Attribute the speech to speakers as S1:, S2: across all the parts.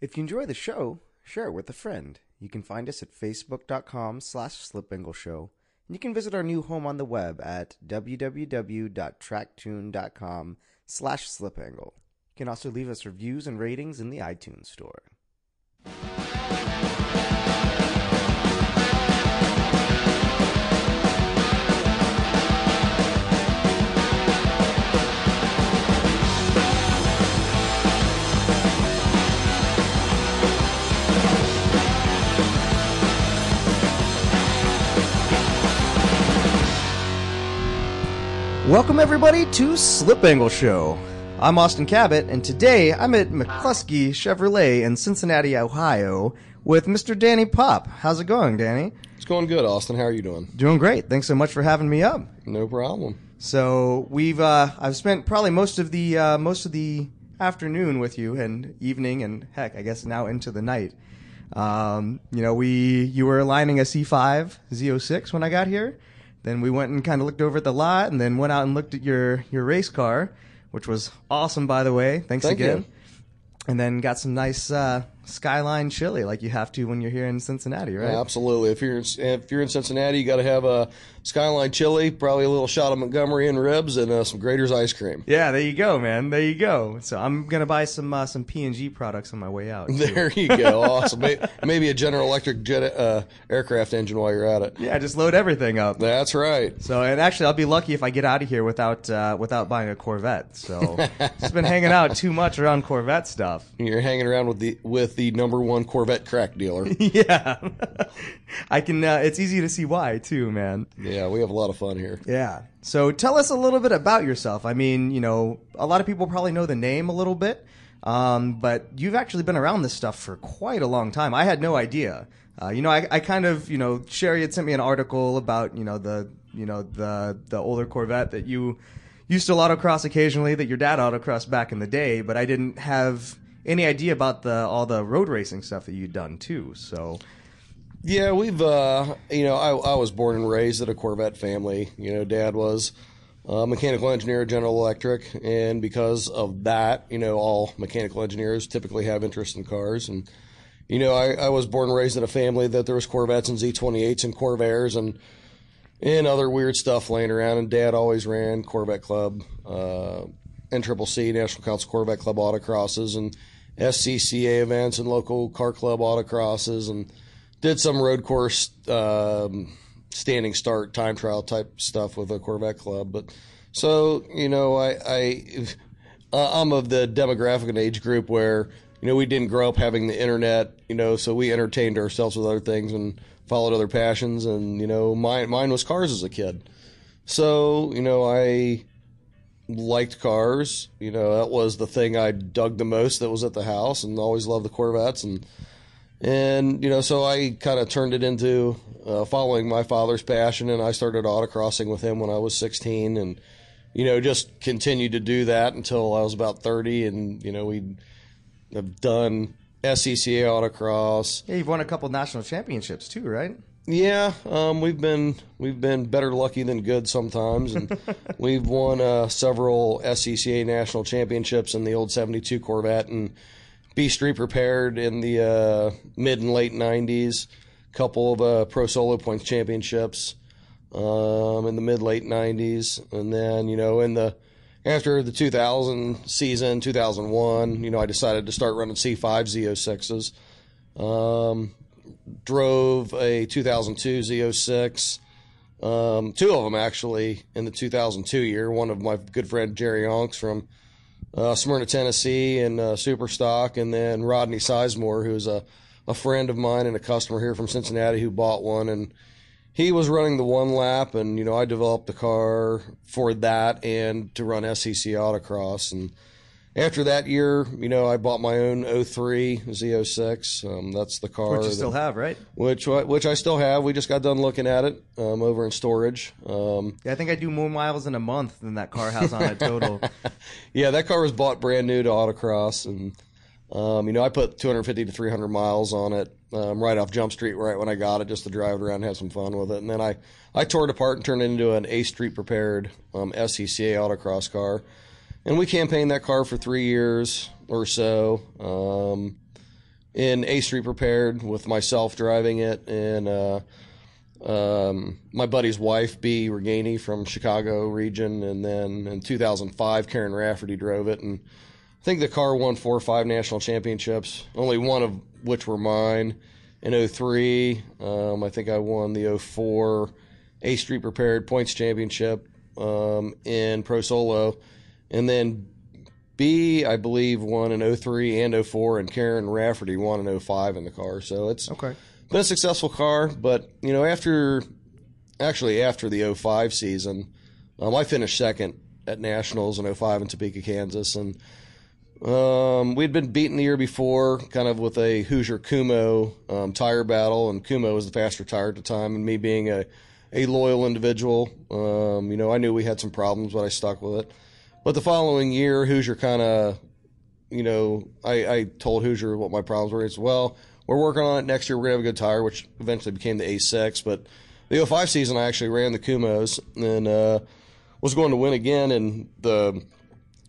S1: If you enjoy the show, share it with a friend. You can find us at facebook.com slash slipangleshow. And you can visit our new home on the web at www.tracktune.com slash slipangle. You can also leave us reviews and ratings in the iTunes store. Welcome everybody to Slip Angle Show. I'm Austin Cabot, and today I'm at McCluskey Chevrolet in Cincinnati, Ohio, with Mr. Danny Popp. How's it going, Danny?
S2: It's going good, Austin. How are you doing?
S1: Doing great. Thanks so much for having me up.
S2: No problem.
S1: So we've uh, I've spent probably most of the uh, most of the afternoon with you and evening and heck, I guess now into the night. Um, you know, we you were aligning a C5 Z06 when I got here. Then we went and kind of looked over at the lot, and then went out and looked at your your race car, which was awesome, by the way. Thanks
S2: Thank
S1: again.
S2: you.
S1: And then got some nice uh, Skyline chili, like you have to when you're here in Cincinnati, right?
S2: Absolutely. If you're in, if you're in Cincinnati, you got to have a Skyline chili, probably a little shot of Montgomery and ribs, and uh, some Graeter's ice cream.
S1: Yeah, there you go, man. There you go. So I'm gonna buy some uh, some P and G products on my way out. too.
S2: There you go. Awesome. May- Maybe a General Electric jet uh, aircraft engine while you're at it.
S1: Yeah, just load everything up.
S2: That's right.
S1: So, and actually, I'll be lucky if I get out of here without uh, without buying a Corvette. So, just been hanging out too much around Corvette stuff.
S2: You're hanging around with the with the number one Corvette crack dealer.
S1: yeah, I can. Uh, it's easy to see why too, man.
S2: yeah, we have a lot of fun here.
S1: Yeah. So, tell us a little bit about yourself. I mean, you know, a lot of people probably know the name a little bit, um, but you've actually been around this stuff for quite a long time. I had no idea. Uh, you know, I, I kind of, you know, Sherry had sent me an article about, you know, the, you know, the the older Corvette that you used to autocross occasionally, that your dad autocrossed back in the day, but I didn't have any idea about the all the road racing stuff that you'd done too. So,
S2: Yeah, we've uh, you know, I, I was born and raised at a Corvette family. You know, dad was a mechanical engineer at General Electric, and because of that, you know, all mechanical engineers typically have interest in cars. And you know, I, I was born and raised in a family that there was Corvettes and Z28s and Corvairs and and other weird stuff laying around. And dad always ran Corvette Club, uh, NCCC, National Council Corvette Club autocrosses, and SCCA events and local car club autocrosses, and did some road course um, standing start time trial type stuff with a Corvette club. But so you know, I, I uh, I'm of the demographic and age group where you know we didn't grow up having the internet, you know, so we entertained ourselves with other things and followed other passions, and you know, mine mine was cars as a kid. So you know, I liked cars. You know, that was the thing I dug the most that was at the house, and always loved the Corvettes and and you know, so I kind of turned it into uh, following my father's passion, and I started autocrossing with him when I was 16, and you know, just continued to do that until I was about 30, and you know, we have done SCCA autocross.
S1: yeah, you've won a couple national championships too, right?
S2: Yeah, um, we've been we've been better lucky than good sometimes, and we've won uh, several SCCA national championships in the old '72 Corvette and B Street prepared in the uh, mid and late '90s. Couple of uh, Pro Solo Points championships um, in the mid late '90s, and then you know in the after the 2000 season, 2001, you know I decided to start running C5 Z06s. Um, drove a 2002 Z06. Um, two of them actually in the 2002 year. One of my good friend Jerry Onks from uh, Smyrna, Tennessee, and uh, Superstock, and then Rodney Sizemore, who's a, a friend of mine and a customer here from Cincinnati who bought one, and he was running the one lap, and you know I developed the car for that and to run SCC autocross, and after that year, you know, I bought my own 03 Z06. Um, that's the car
S1: Which you
S2: that-
S1: still have, right?
S2: which which I still have. We just got done looking at it um, over in storage. Um,
S1: Yeah, I think I do more miles in a month than that car has on it total.
S2: yeah, that car was bought brand new to autocross, and um, you know I put 250 to 300 miles on it um, right off Jump Street right when I got it, just to drive it around and have some fun with it. And then I I tore it apart and turned it into an A Street prepared um, SCCA autocross car, and we campaigned that car for three years or so. Um, in A Street prepared with myself driving it and uh, um, my buddy's wife B Reganey from Chicago region, and then in 2005 Karen Rafferty drove it, and I think the car won four or five national championships, only one of which were mine. In 03, um, I think I won the 04 A Street prepared points championship um, in Pro Solo, and then B, I believe, won in 03 and 04, and Karen Rafferty won in 05 in the car. So it's
S1: Okay.
S2: been a successful car, but you know, after actually after the 05 season, um, I finished second at nationals in 05 in Topeka, Kansas, and um, we'd been beaten the year before, kind of with a Hoosier Kumho um, tire battle, and Kumho was the faster tire at the time, and me being a a loyal individual, um, you know, I knew we had some problems, but I stuck with it. But the following year, Hoosier kind of, you know, I, I told Hoosier what my problems were. He said, well, we're working on it. Next year, we're going to have a good tire, which eventually became the A6. But the 05 season, I actually ran the Kumhos and uh, was going to win again. And the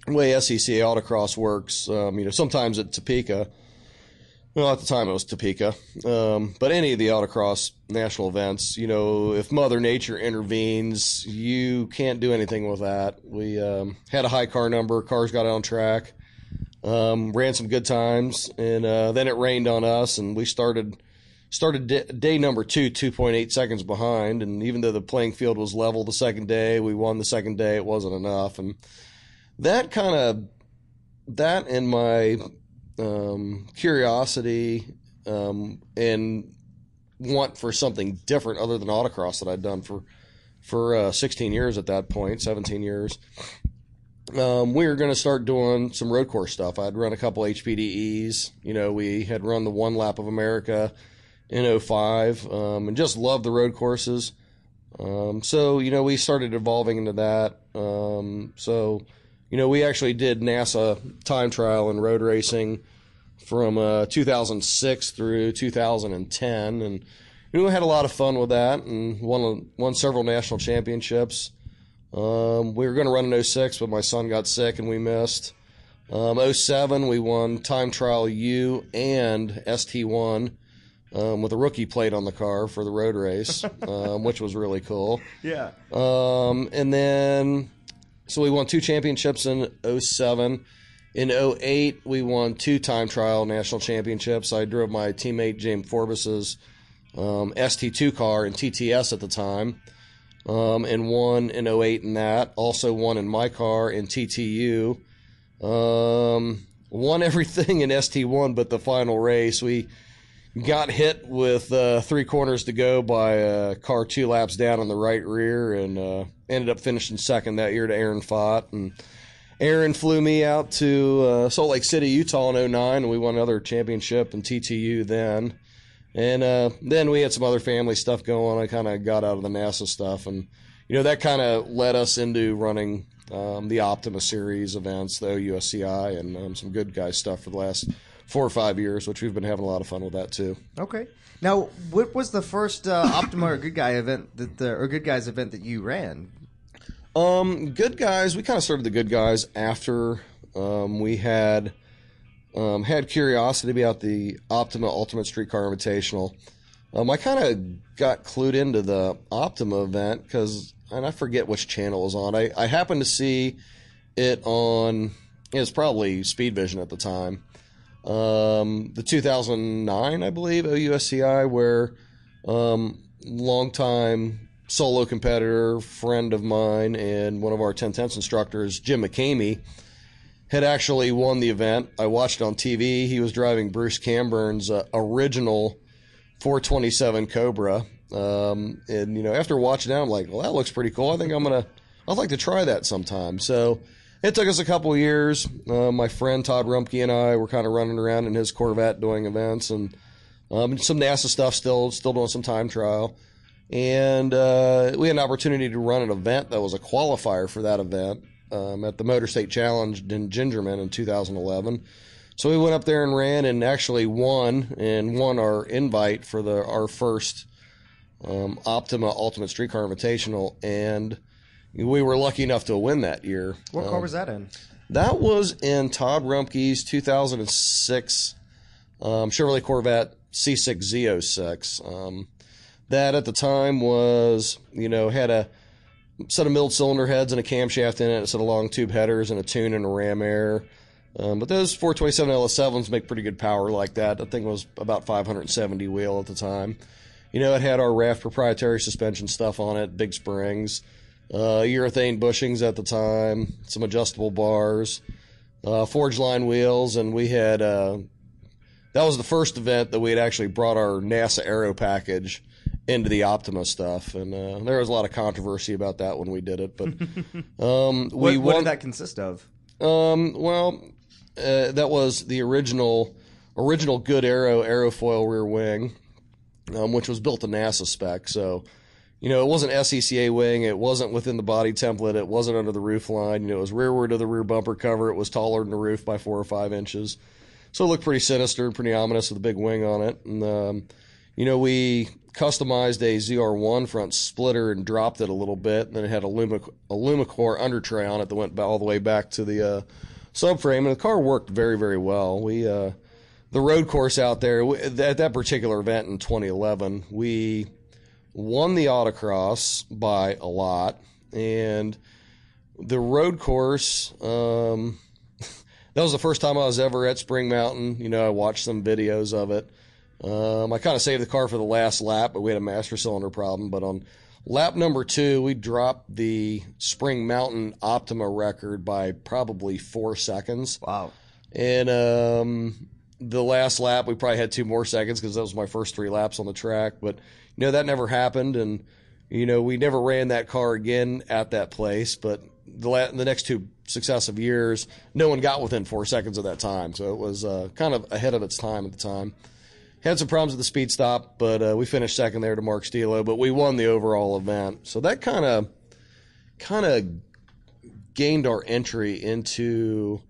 S2: way SEC autocross works, um, you know, sometimes at Topeka, well, at the time it was Topeka, um, but any of the autocross national events, you know, if Mother Nature intervenes, you can't do anything with that. We um, had a high car number, cars got on track, um, ran some good times, and uh, then it rained on us, and we started started day, number two, two point eight seconds behind, and even though the playing field was level the second day, we won the second day. It wasn't enough, and that kind of that and my um, curiosity um, and want for something different other than autocross that I'd done for for uh, 16 years at that point, 17 years. Um, we were going to start doing some road course stuff. I'd run a couple HPDEs. You know, we had run the one lap of America in 05 um, and just loved the road courses. Um, so, you know, we started evolving into that. Um, so, you know, we actually did NASA time trial and road racing from uh, 2006 through 2010, and you know, we had a lot of fun with that, and won won several national championships. Um, we were going to run in 06, but my son got sick and we missed. Um, 07, we won time trial U and ST1 um, with a rookie plate on the car for the road race, um, which was really cool.
S1: Yeah.
S2: Um, and then, so we won two championships in 07. In 08, we won two time trial national championships. I drove my teammate James Forbes's um, ST2 car in TTS at the time, um, and won in 08 in that. Also won in my car in TTU. Um, won everything in ST1 but the final race. We got hit with uh, three corners to go by a car two laps down on the right rear and uh, ended up finishing second that year to Aaron Fott. And Aaron flew me out to uh, Salt Lake City, Utah in 09, and we won another championship in TTU then. And uh, then we had some other family stuff going. I kind of got out of the NASA stuff, and you know that kind of led us into running um, the Optima Series events, the OUSCI, and um, some good guy stuff for the last four or five years, which we've been having a lot of fun with that too.
S1: Okay. Now, what was the first uh, Optima or Good Guy event that the, or Good Guys event that you ran?
S2: Um, good guys. We kind of started the good guys after um, we had um, had curiosity about the Optima Ultimate Streetcar Invitational. Um, I kind of got clued into the Optima event because, and I forget which channel it was on. I, I happened to see it on. It was probably Speed Vision at the time. Um, the 2009, I believe, OUSCI, where um, longtime solo competitor, friend of mine, and one of our 10 tenths instructors, Jim McCamey, had actually won the event. I watched it on TV. He was driving Bruce Camburn's uh, original 427 Cobra. Um, and, you know, after watching that, I'm like, well, that looks pretty cool. I think I'm going to, I'd like to try that sometime. So it took us a couple years. Uh, my friend Todd Rumpke and I were kind of running around in his Corvette doing events and um, some NASA stuff still, still doing some time trial and uh, we had an opportunity to run an event that was a qualifier for that event um, at the Motor State Challenge in Gingerman in 2011. So we went up there and ran and actually won and won our invite for the our first um, Optima Ultimate Streetcar Invitational, and we were lucky enough to win that year.
S1: What car was that in?
S2: That was in Todd Rumpke's 2006 um, Chevrolet Corvette C6 Z06. That at the time was, you know, had a set of milled cylinder heads and a camshaft in it, a set of long tube headers and a tune and a ram air. Um, but those 427 LS7s make pretty good power like that. That thing was about 570 wheel at the time. You know, it had our Raft proprietary suspension stuff on it, big springs, uh, urethane bushings at the time, some adjustable bars, uh, Forgeline wheels, and we had uh, that was the first event that we had actually brought our NASA Aero package into the Optima stuff, and uh, there was a lot of controversy about that when we did it. But um,
S1: What,
S2: we
S1: what
S2: won-
S1: did that consist of?
S2: um, well, uh, that was the original original good Arrow aerofoil rear wing, um, which was built to NASA spec. So, you know, it wasn't SECA wing. It wasn't within the body template. It wasn't under the roof line. You know, it was rearward of the rear bumper cover. It was taller than the roof by four or five inches. So it looked pretty sinister and pretty ominous with a big wing on it. And, um, you know, we customized a ZR1 front splitter and dropped it a little bit. And then it had a, Lumacore under tray on it that went all the way back to the uh, subframe. And the car worked very, very well. We, uh, the road course out there, we, at that particular event in 2011, we won the autocross by a lot. And the road course, um, that was the first time I was ever at Spring Mountain. You know, I watched some videos of it. Um, I kind of saved the car for the last lap, but we had a master cylinder problem. But on lap number two, we dropped the Spring Mountain Optima record by probably four seconds.
S1: Wow.
S2: And um, the last lap, we probably had two more seconds because that was my first three laps on the track. But you know that never happened, and you know we never ran that car again at that place. But the la- the next two successive years, no one got within four seconds of that time, so it was uh, kind of ahead of its time at the time. Had some problems with the speed stop, but uh, we finished second there to Mark Stielow. But we won the overall event, so that kind of kind of gained our entry into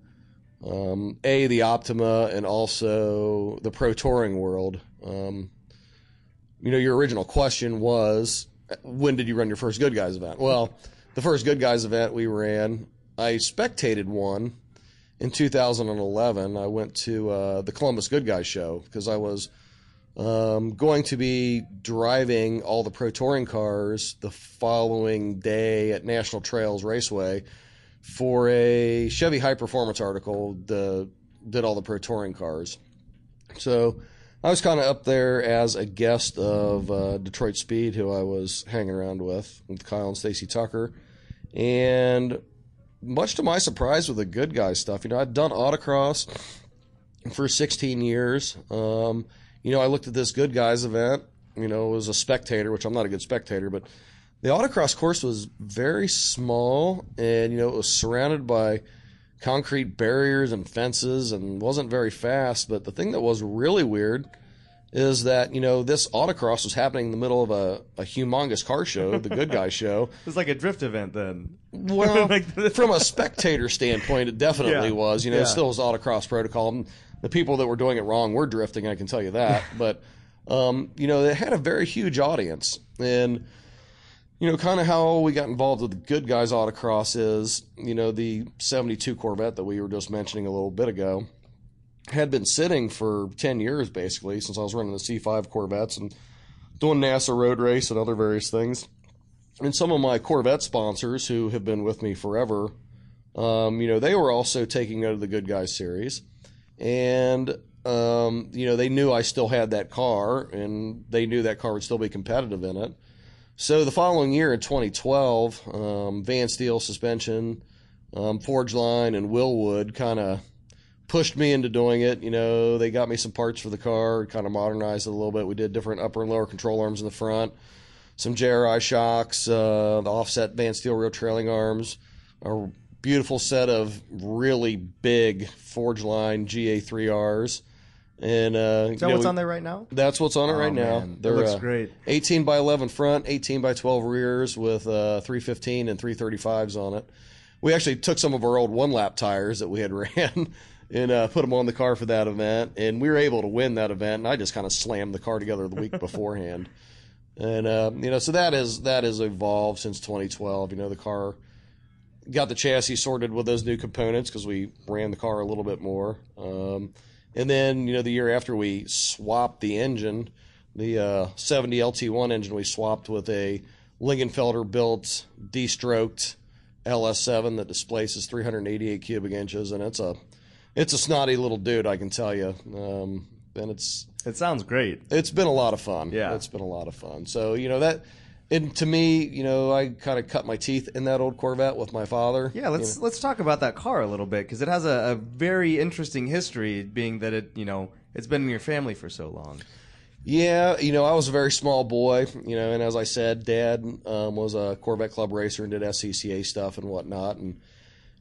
S2: um, a the Optima and also the pro touring world. Um, you know, your original question was when did you run your first Good Guys event? Well, the first Good Guys event we ran, I spectated one in 2011. I went to uh, the Columbus Good Guys show because I was um, going to be driving all the pro touring cars the following day at National Trails Raceway for a Chevy High Performance article. The did all the pro touring cars, so I was kind of up there as a guest of uh, Detroit Speed, who I was hanging around with with Kyle and Stacy Tucker, and much to my surprise with the good guy stuff, you know, I'd done autocross for 16 years. Um, you know, I looked at this good guys event. You know, as a spectator, which I'm not a good spectator, but the autocross course was very small, and you know, it was surrounded by concrete barriers and fences, and wasn't very fast. But the thing that was really weird is that you know this autocross was happening in the middle of a, a humongous car show, the Good Guy Show.
S1: It was like a drift event then.
S2: Well,
S1: Like
S2: from a spectator standpoint, it definitely
S1: Yeah.
S2: was. You know,
S1: Yeah.
S2: it still was autocross protocol. The people that were doing it wrong were drifting. I can tell you that. but um, you know, they had a very huge audience, and you know, kind of how we got involved with the Good Guys Autocross is, you know, the '72 Corvette that we were just mentioning a little bit ago had been sitting for 10 years basically since I was running the C5 Corvettes and doing NASA road race and other various things and some of my Corvette sponsors who have been with me forever, um, you know, they were also taking out of the Good Guys series, and um, you know, they knew I still had that car, and they knew that car would still be competitive in it. So the following year in 2012, um, VanSteel suspension, um, Forgeline, and Wilwood kind of pushed me into doing it. You know, they got me some parts for the car, kind of modernized it a little bit. We did different upper and lower control arms in the front some JRI shocks, uh, the offset VanSteel reel trailing arms, a beautiful set of really big Forgeline GA3Rs. And uh,
S1: Is that what's on there right now?
S2: That's what's on it
S1: Oh,
S2: right now.
S1: man. That
S2: They're
S1: looks
S2: uh,
S1: great.
S2: 18 by 11 front, 18 by 12 rears with uh, 315 and 335s on it. We actually took some of our old one lap tires that we had ran and uh, put them on the car for that event, and we were able to win that event. And I just kind of slammed the car together the week beforehand. And uh, you know, so that is that has evolved since 2012. You know, the car got the chassis sorted with those new components because we ran the car a little bit more. Um, And then, you know, the year after we swapped the engine, the uh, 70 LT1 engine, we swapped with a Lingenfelter built D-stroked LS7 that displaces 388 cubic inches, and it's a it's a snotty little dude, I can tell you. Um, and it's
S1: It sounds great.
S2: it's been a lot of fun.
S1: Yeah.
S2: it's been a lot of fun. So you know that, and to me, you know, I kind of cut my teeth in that old Corvette with my father.
S1: Yeah, let's let's talk about that car a little bit because it has a, a very interesting history, being that it you know it's been in your family for so long.
S2: Yeah, you know, I was a very small boy, you know, and as I said, Dad um, was a Corvette Club racer and did SCCA stuff and whatnot. And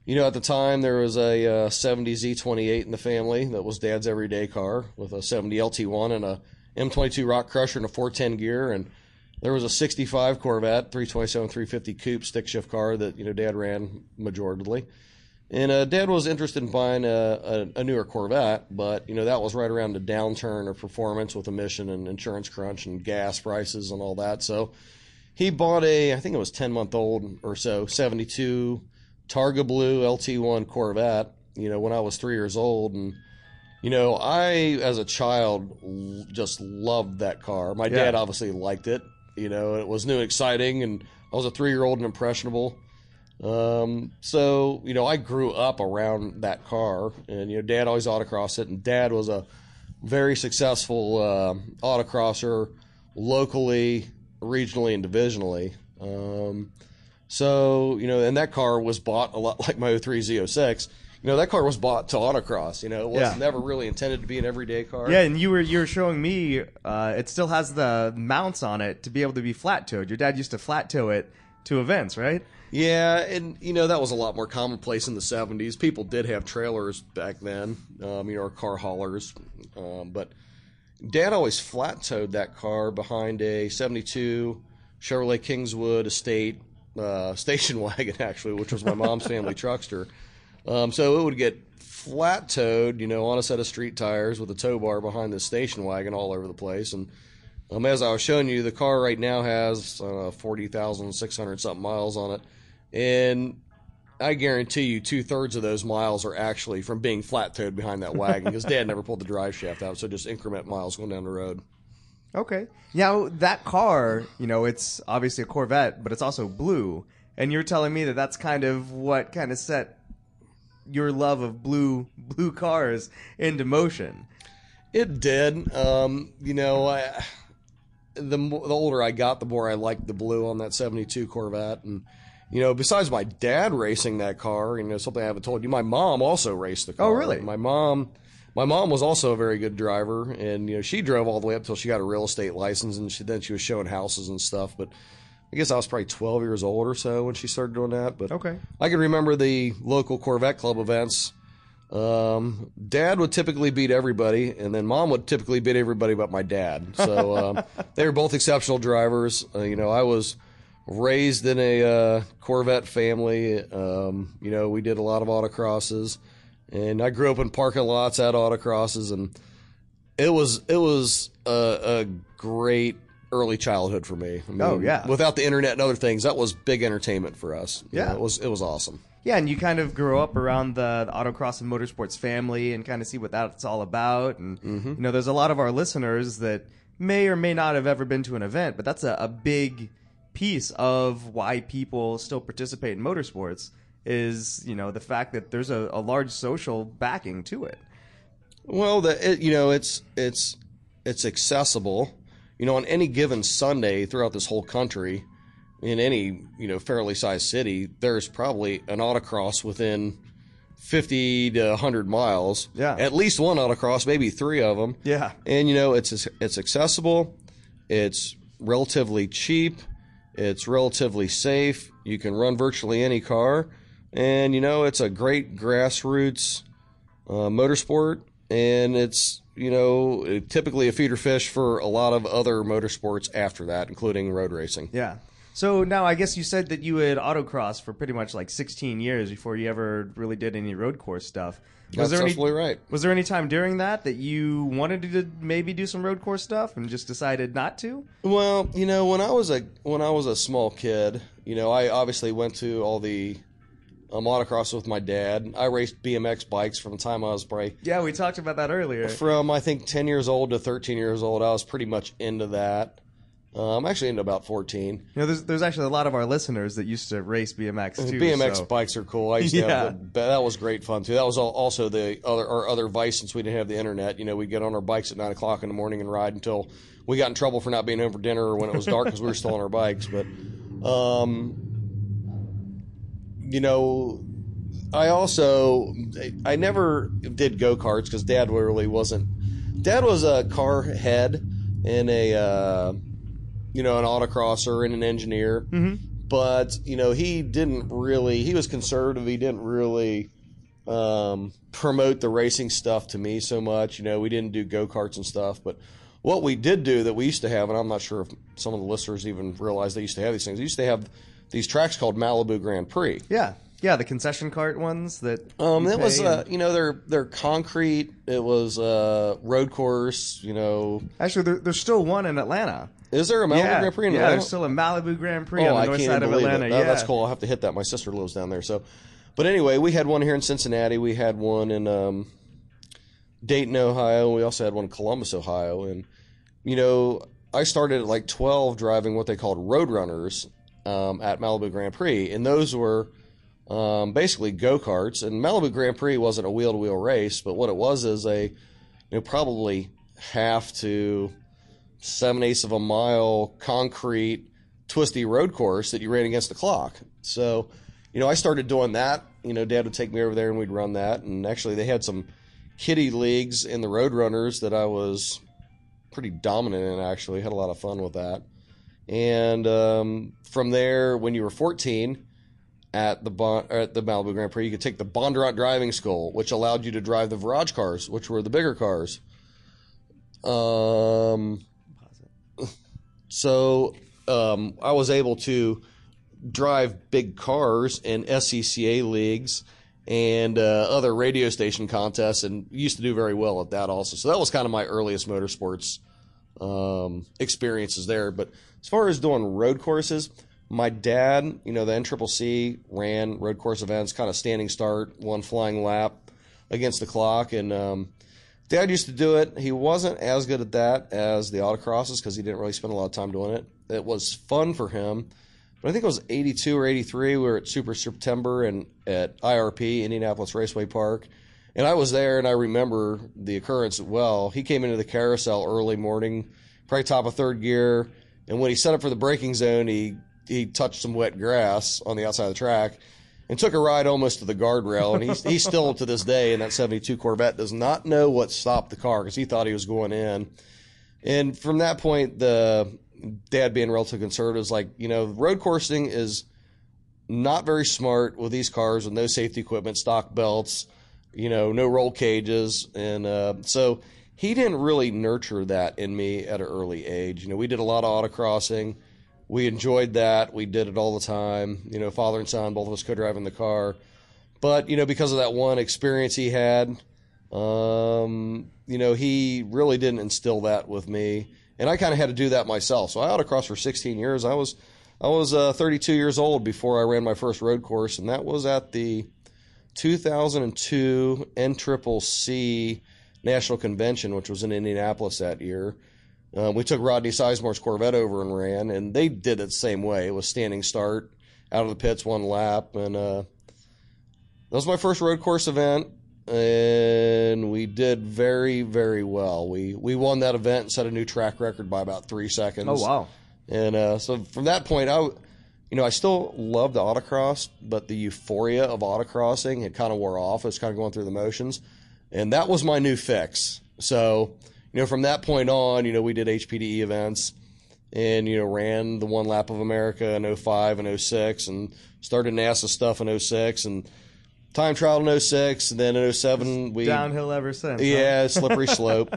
S2: you know, at the time there was a uh, 70 Z28 in the family that was Dad's everyday car with a 70 LT1 and a M22 Rock Crusher and a 410 gear, and there was a 65 Corvette 327 350 coupe stick shift car that you know Dad ran majoritively. And uh, Dad was interested in buying a, a, a newer Corvette, but you know that was right around the downturn of performance with emission and insurance crunch and gas prices and all that. So he bought a, I think it was ten month old or so, seventy two Targa Blue LT1 Corvette. You know when I was three years old, and you know I as a child just loved that car. My
S1: Yeah.
S2: dad obviously liked it. You know it was new and exciting, and I was a three year old and impressionable. Um, so you know, I grew up around that car, and you know, Dad always autocrossed it, and Dad was a very successful uh, autocrosser locally, regionally, and divisionally. Um, so you know, and that car was bought a lot like my 03 Z06. You know, that car was bought to autocross. You know, it was
S1: Yeah.
S2: never really intended to be an everyday car.
S1: Yeah, and you were you were showing me uh, it still has the mounts on it to be able to be flat toed. Your dad used to flat toe it to events, right?
S2: Yeah, and you know that was a lot more commonplace in the '70s. People did have trailers back then, um, you know, or car haulers. Um, but Dad always flat towed that car behind a '72 Chevrolet Kingswood Estate uh, station wagon, actually, which was my mom's family truckster. Um, so it would get flat towed, you know, on a set of street tires with a tow bar behind the station wagon all over the place. And um, as I was showing you, the car right now has uh, 40,600 something miles on it. And I guarantee you two thirds of those miles are actually from being flat towed behind that wagon because dad never pulled the drive shaft out. So just increment miles going down the road.
S1: Okay. Now that car, you know, it's obviously a Corvette, but it's also blue, and you're telling me that that's kind of what kind of set your love of blue blue cars into motion.
S2: It did. Um, you know, I, the the older I got, the more I liked the blue on that '72 Corvette, and you know, besides my dad racing that car, you know, something I haven't told you, my mom also raced the car.
S1: Oh, really?
S2: My mom, my mom was also a very good driver, and you know, she drove all the way up till she got a real estate license, and she then she was showing houses and stuff. But I guess I was probably 12 years old or so when she started doing that. But
S1: Okay.
S2: I can remember the local Corvette Club events. Um, dad would typically beat everybody, and then mom would typically beat everybody but my dad. So um, they were both exceptional drivers. Uh, you know, I was raised in a uh, Corvette family. Um, you know, we did a lot of autocrosses, and I grew up in parking lots at autocrosses, and it was it was a, a great early childhood for me. I oh, mean,
S1: Oh, yeah.
S2: Without the internet and other things, that was big entertainment for us. You
S1: Yeah.
S2: know, it was it was awesome.
S1: Yeah, and you kind of grow up around the, the autocross and motorsports family and kind of see what that's all about. And mm-hmm. you know, there's a lot of our listeners that may or may not have ever been to an event, but that's a, a big piece of why people still participate in motorsports is you know the fact that there's a, a large social backing to it.
S2: Well, the it, you know it's it's it's accessible. You know, on any given Sunday throughout this whole country, in any you know fairly sized city, there's probably an autocross within fifty to hundred miles.
S1: Yeah.
S2: at least one autocross, maybe three of them.
S1: Yeah.
S2: and you know it's it's accessible, it's relatively cheap, it's relatively safe. You can run virtually any car, and you know it's a great grassroots uh, motorsport, and it's you know typically a feeder fish for a lot of other motorsports after that, including road racing.
S1: Yeah. So now I guess you said that you had autocross for pretty much like 16 years before you ever really did any road course stuff.
S2: That's
S1: there any
S2: absolutely right.
S1: Was there any time during that that you wanted to maybe do some road course stuff and just decided not to?
S2: Well, you know, when I was a when I was a small kid, you know, I obviously went to all the um, autocross with my dad. I raced BMX bikes from the time I was probably
S1: Yeah, we talked about that earlier.
S2: from I think 10 years old to 13 years old. I was pretty much into that. Uh, I'm actually into about 14.
S1: You know, there's there's actually a lot of our listeners that used to race BMX too.
S2: BMX
S1: so-
S2: bikes are cool. I used to
S1: Yeah.
S2: have the, that was great fun too. That was al- also the other our other vice since we didn't have the internet. You know, we'd get on our bikes at nine o'clock in the morning and ride until we got in trouble for not being home for dinner or when it was dark because we were still on our bikes. But, um, you know, I also I never did go karts because Dad really wasn't. Dad was a car head and a uh, you know an autocrosser and an engineer, but you know he didn't really. He was conservative. He didn't really um, promote the racing stuff to me so much. You know, we didn't do go karts and stuff, but what we did do that we used to have, and I'm not sure if some of the listeners even realize they used to have these things. We used to have these tracks called Malibu Grand Prix.
S1: Yeah, yeah, the concession cart ones that.
S2: Um, it was uh,
S1: and-
S2: you know they're they're concrete. It was uh, road course. You know,
S1: actually, there, there's still one in Atlanta.
S2: is there a Malibu
S1: yeah,
S2: Grand Prix in
S1: yeah,
S2: Atlanta?
S1: there's still a Malibu Grand Prix
S2: oh,
S1: on the
S2: I
S1: north side of Atlanta.
S2: it. Oh,
S1: yeah,
S2: that's cool. I'll have to hit that. My sister lives down there. So, but anyway, we had one here in Cincinnati. We had one in um, Dayton, Ohio. We also had one in Columbus, Ohio. And you know, I started at like 12 driving what they called road runners um, at Malibu Grand Prix, and those were um, basically go karts. And Malibu Grand Prix wasn't a wheel to wheel race, but what it was is a you know probably half to seven eighths of a mile concrete twisty road course that you ran against the clock. So, you know, I started doing that. You know, Dad would take me over there and we'd run that. And actually, they had some kiddie leagues in the Roadrunners that I was pretty dominant in. Actually, had a lot of fun with that. And um, from there, when you were 14 at the bon- at the Malibu Grand Prix, you could take the Bondurant driving school, which allowed you to drive the Virage cars, which were the bigger cars. Um, so um, I was able to drive big cars in SCCA leagues and uh, other radio station contests, and used to do very well at that also. So that was kind of my earliest motorsports um, experiences there. But as far as doing road courses, my dad, you know, the NCCC ran road course events, kind of standing start, one flying lap against the clock, and um, Dad used to do it. He wasn't as good at that as the autocrosses because he didn't really spend a lot of time doing it. It was fun for him. But I think it was 82 or 83. We were at Super September and at IRP, Indianapolis Raceway Park. And I was there and I remember the occurrence well. He came into the carousel early morning, probably top of third gear. And when he set up for the braking zone, he, he touched some wet grass on the outside of the track and took a ride almost to the guardrail. And he's, he's still to this day in that 72 Corvette does not know what stopped the car because he thought he was going in. And from that point, the dad being relatively conservative is like, you know, road coursing is not very smart with these cars with no safety equipment, stock belts, you know, no roll cages. And uh, so he didn't really nurture that in me at an early age. You know, we did a lot of autocrossing. We enjoyed that. We did it all the time. You know, father and son, both of us co-driving the car. But, you know, because of that one experience he had, um, you know, he really didn't instill that with me. And I kind of had to do that myself. So I autocrossed for 16 years. I was I was uh, 32 years old before I ran my first road course, and that was at the 2002 NCCC National Convention, which was in Indianapolis that year. Um, we took Rodney Sizemore's Corvette over and ran, and they did it the same way. It was standing start, out of the pits, one lap, and uh, that was my first road course event, and we did very, very well. We we won that event and set a new track record by about three seconds.
S1: Oh wow.
S2: And uh, so from that point, I, you know, I still loved autocross, but the euphoria of autocrossing had kind of wore off. I was kind of going through the motions, and that was my new fix. So, you know, from that point on, you know, we did HPDE events, and you know, ran the one lap of America in 05 and 06, and started NASA stuff in 06, and time trial in 06, and then in 07 we
S1: Downhill ever since. huh?
S2: yeah, slippery slope.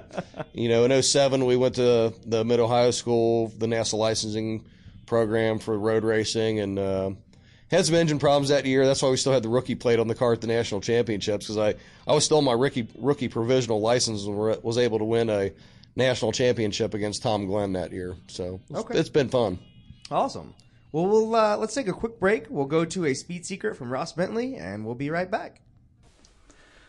S2: You know, in 07, we went to the Mid Ohio School, the NASA licensing program for road racing, and uh, had some engine problems that year. That's why we still had the rookie plate on the car at the national championships because I, I was still my rookie rookie provisional license and were- was able to win a national championship against Tom Glenn that year. So it's,
S1: Okay.
S2: it's been fun.
S1: Awesome. Well, we'll uh, let's take a quick break. We'll go to a speed secret from Ross Bentley, and we'll be right back.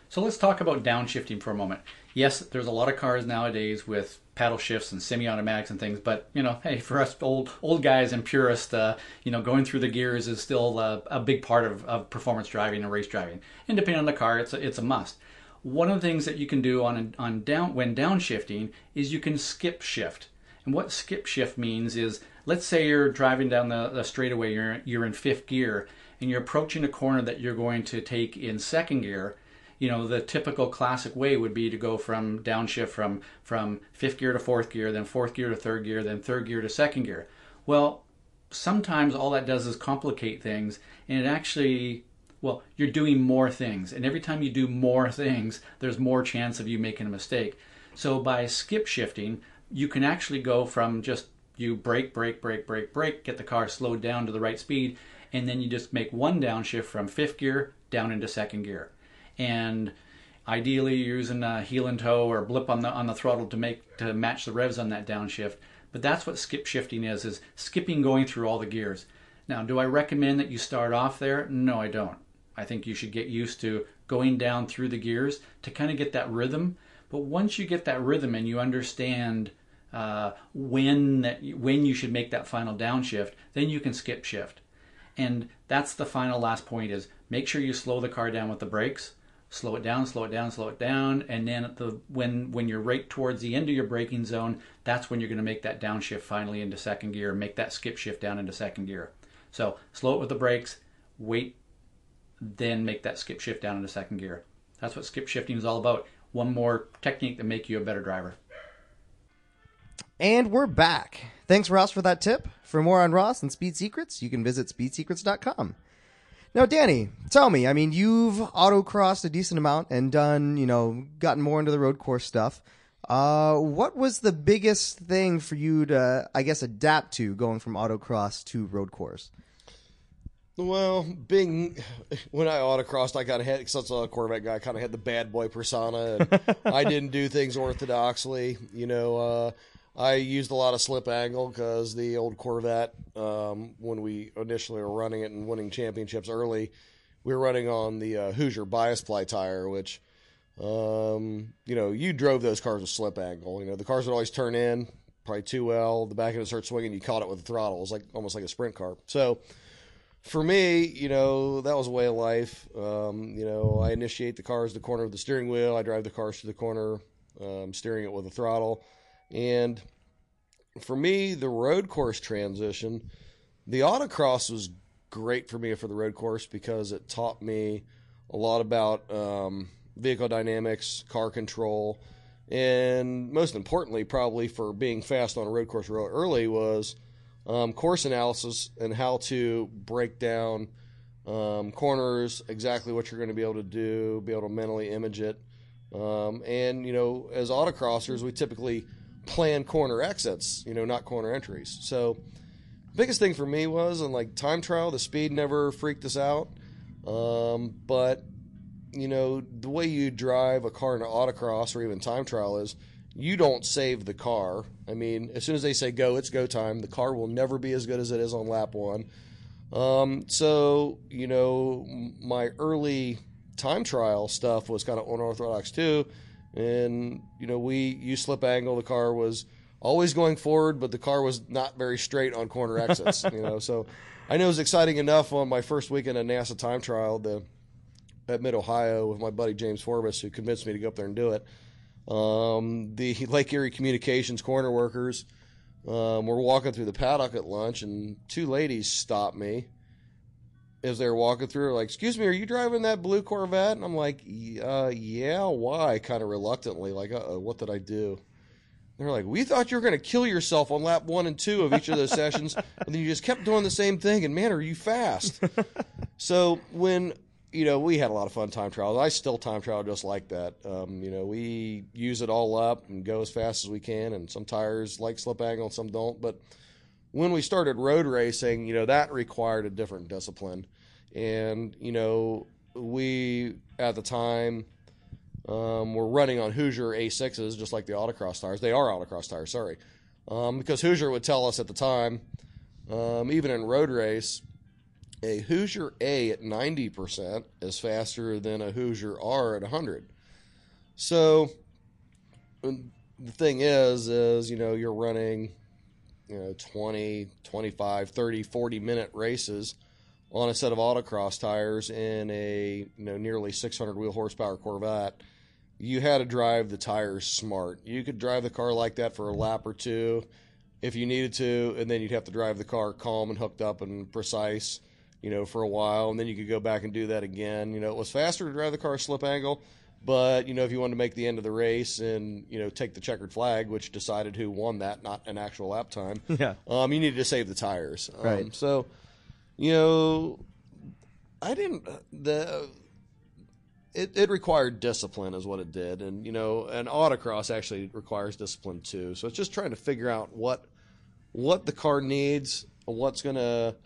S3: So let's talk about downshifting for a moment. Yes, there's a lot of cars nowadays with paddle shifts and semi-automatics and things, but you know, hey, for us old old guys and purists, uh, you know, going through the gears is still uh, a big part of, of performance driving and race driving. And depending on the car, it's a, it's a must. One of the things that you can do on on down when downshifting is you can skip shift. And what skip shift means is, let's say you're driving down the, the straightaway, you're you're in fifth gear, and you're approaching a corner that you're going to take in second gear you know the typical classic way would be to go from downshift from from fifth gear to fourth gear then fourth gear to third gear then third gear to second gear. Well sometimes all that does is complicate things and it actually well you're doing more things and every time you do more things there's more chance of you making a mistake. So by skip shifting you can actually go from just you brake brake brake brake brake get the car slowed down to the right speed and then you just make one downshift from fifth gear down into second gear and ideally you're using a heel and toe or blip on the on the throttle to make to match the revs on that downshift. But that's what skip shifting is: is skipping going through all the gears. Now, do I recommend that you start off there? No, I don't. I think you should get used to going down through the gears to kind of get that rhythm. But once you get that rhythm and you understand uh, when that when you should make that final downshift, then you can skip shift. And that's the final last point: is make sure you slow the car down with the brakes slow it down, slow it down, slow it down, and then at the when when you're right towards the end of your braking zone, that's when you're going to make that downshift finally into second gear, make that skip shift down into second gear. So slow it with the brakes, wait, then make that skip shift down into second gear. That's what skip shifting is all about. One more technique to make you a better driver.
S1: And we're back. Thanks, Ross, for that tip. For more on Ross and Speed Secrets, you can visit speedsecrets.com. Now, Danny, tell me. I mean, you've autocrossed a decent amount and done, you know, gotten more into the road course stuff. Uh, what was the biggest thing for you to, I guess, adapt to going from autocross to road course?
S2: Well, being when I autocrossed, I kind of had because that's a Corvette guy. I kind of had the bad boy persona. And I didn't do things orthodoxly. You know, uh, I used a lot of slip angle because the old Corvette, um, when we initially were running it and winning championships early, we were running on the uh, Hoosier bias ply tire, which, um, you know, you drove those cars with slip angle. You know, the cars would always turn in probably too well. The back end would start swinging. You caught it with the throttle. It was like almost like a sprint car. So for me, you know, that was a way of life. Um, you know, I initiate the cars to the corner of the steering wheel. I drive the cars to the corner, um, steering it with a throttle. And for me, the road course transition, the autocross was great for me for the road course because it taught me a lot about um, vehicle dynamics, car control, and most importantly, probably for being fast on a road course real early was um, course analysis and how to break down um, corners, exactly what you're going to be able to do, be able to mentally image it. Um, and, you know, as autocrossers, we typically – plan corner exits, you know, not corner entries. So, biggest thing for me was, and like time trial, the speed never freaked us out. Um, but, you know, the way you drive a car in autocross or even time trial is you don't save the car. I mean, as soon as they say go, it's go time. The car will never be as good as it is on lap one. Um, so, you know, my early time trial stuff was kind of unorthodox too and you know we used slip angle. The car was always going forward, but the car was not very straight on corner exits. you know, so I know it was exciting enough on my first weekend at NASA time trial the, at Mid Ohio with my buddy James Forbes, who convinced me to go up there and do it. Um, the Lake Erie Communications corner workers um, were walking through the paddock at lunch, and two ladies stopped me as they were walking through, like, "Excuse me, are you driving that blue Corvette?" And I'm like, uh, "Yeah, why?" Kind of reluctantly, like, uh what did I do?" They're like, "We thought you were going to kill yourself on lap one and two of each of those sessions, and then you just kept doing the same thing. And man, are you fast?" so when you know, we had a lot of fun time trials. I still time trial just like that. Um, you know, we use it all up and go as fast as we can, and some tires like slip angle, and some don't, but when we started road racing, you know, that required a different discipline. And, you know, we at the time um, were running on Hoosier A6s, just like the autocross tires. They are autocross tires, sorry. Um, because Hoosier would tell us at the time, Um, even in road race, a Hoosier A at 90% is faster than a Hoosier R at 100. So the thing is, is, you know, you're running, you know, 20, 25, 30, 40 minute races on a set of autocross tires in a, you know, nearly 600 wheel horsepower Corvette. You had to drive the tires smart. You could drive the car like that for a lap or two if you needed to, and then you'd have to drive the car calm and hooked up and precise, you know, for a while, and then you could go back and do that again. You know, it was faster to drive the car slip angle, but you know, if you wanted to make the end of the race and you know take the checkered flag, which decided who won that, not an actual lap time,
S1: Yeah.
S2: um, you needed to save the tires. Um,
S1: Right.
S2: So, you know, I didn't the. It, it required discipline, is what it did, and you know, and autocross actually requires discipline too. So it's just trying to figure out what what the car needs, what's going to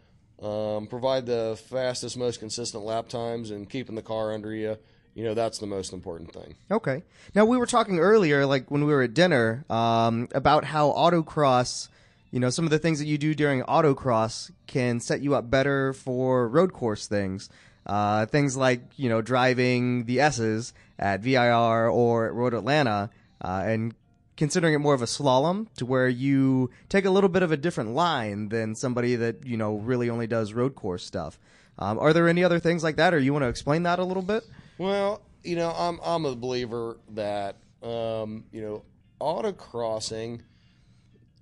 S2: um, provide the fastest, most consistent lap times, and keeping the car under you. You know, that's the most important thing.
S1: Okay. Now we were talking earlier, like when we were at dinner, um, about how autocross, you know, some of the things that you do during autocross can set you up better for road course things. Uh, things like you know driving the S's at VIR or at Road Atlanta, uh, and considering it more of a slalom to where you take a little bit of a different line than somebody that you know really only does road course stuff. Um, are there any other things like that, or you want to explain that a little bit?
S2: Well, you know, I'm I'm a believer that um, you know autocrossing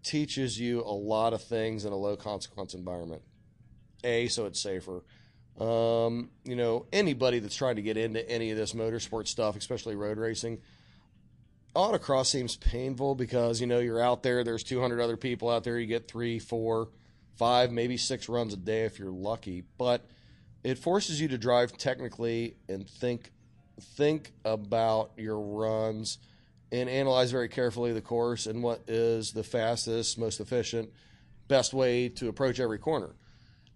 S2: teaches you a lot of things in a low consequence environment. A, so it's safer. Um, you know, anybody that's trying to get into any of this motorsport stuff, especially road racing, autocross seems painful because you know you're out there. There's 200 other people out there. You get three, four, five, maybe six runs a day if you're lucky, but it forces you to drive technically and think think about your runs and analyze very carefully the course and what is the fastest, most efficient, best way to approach every corner.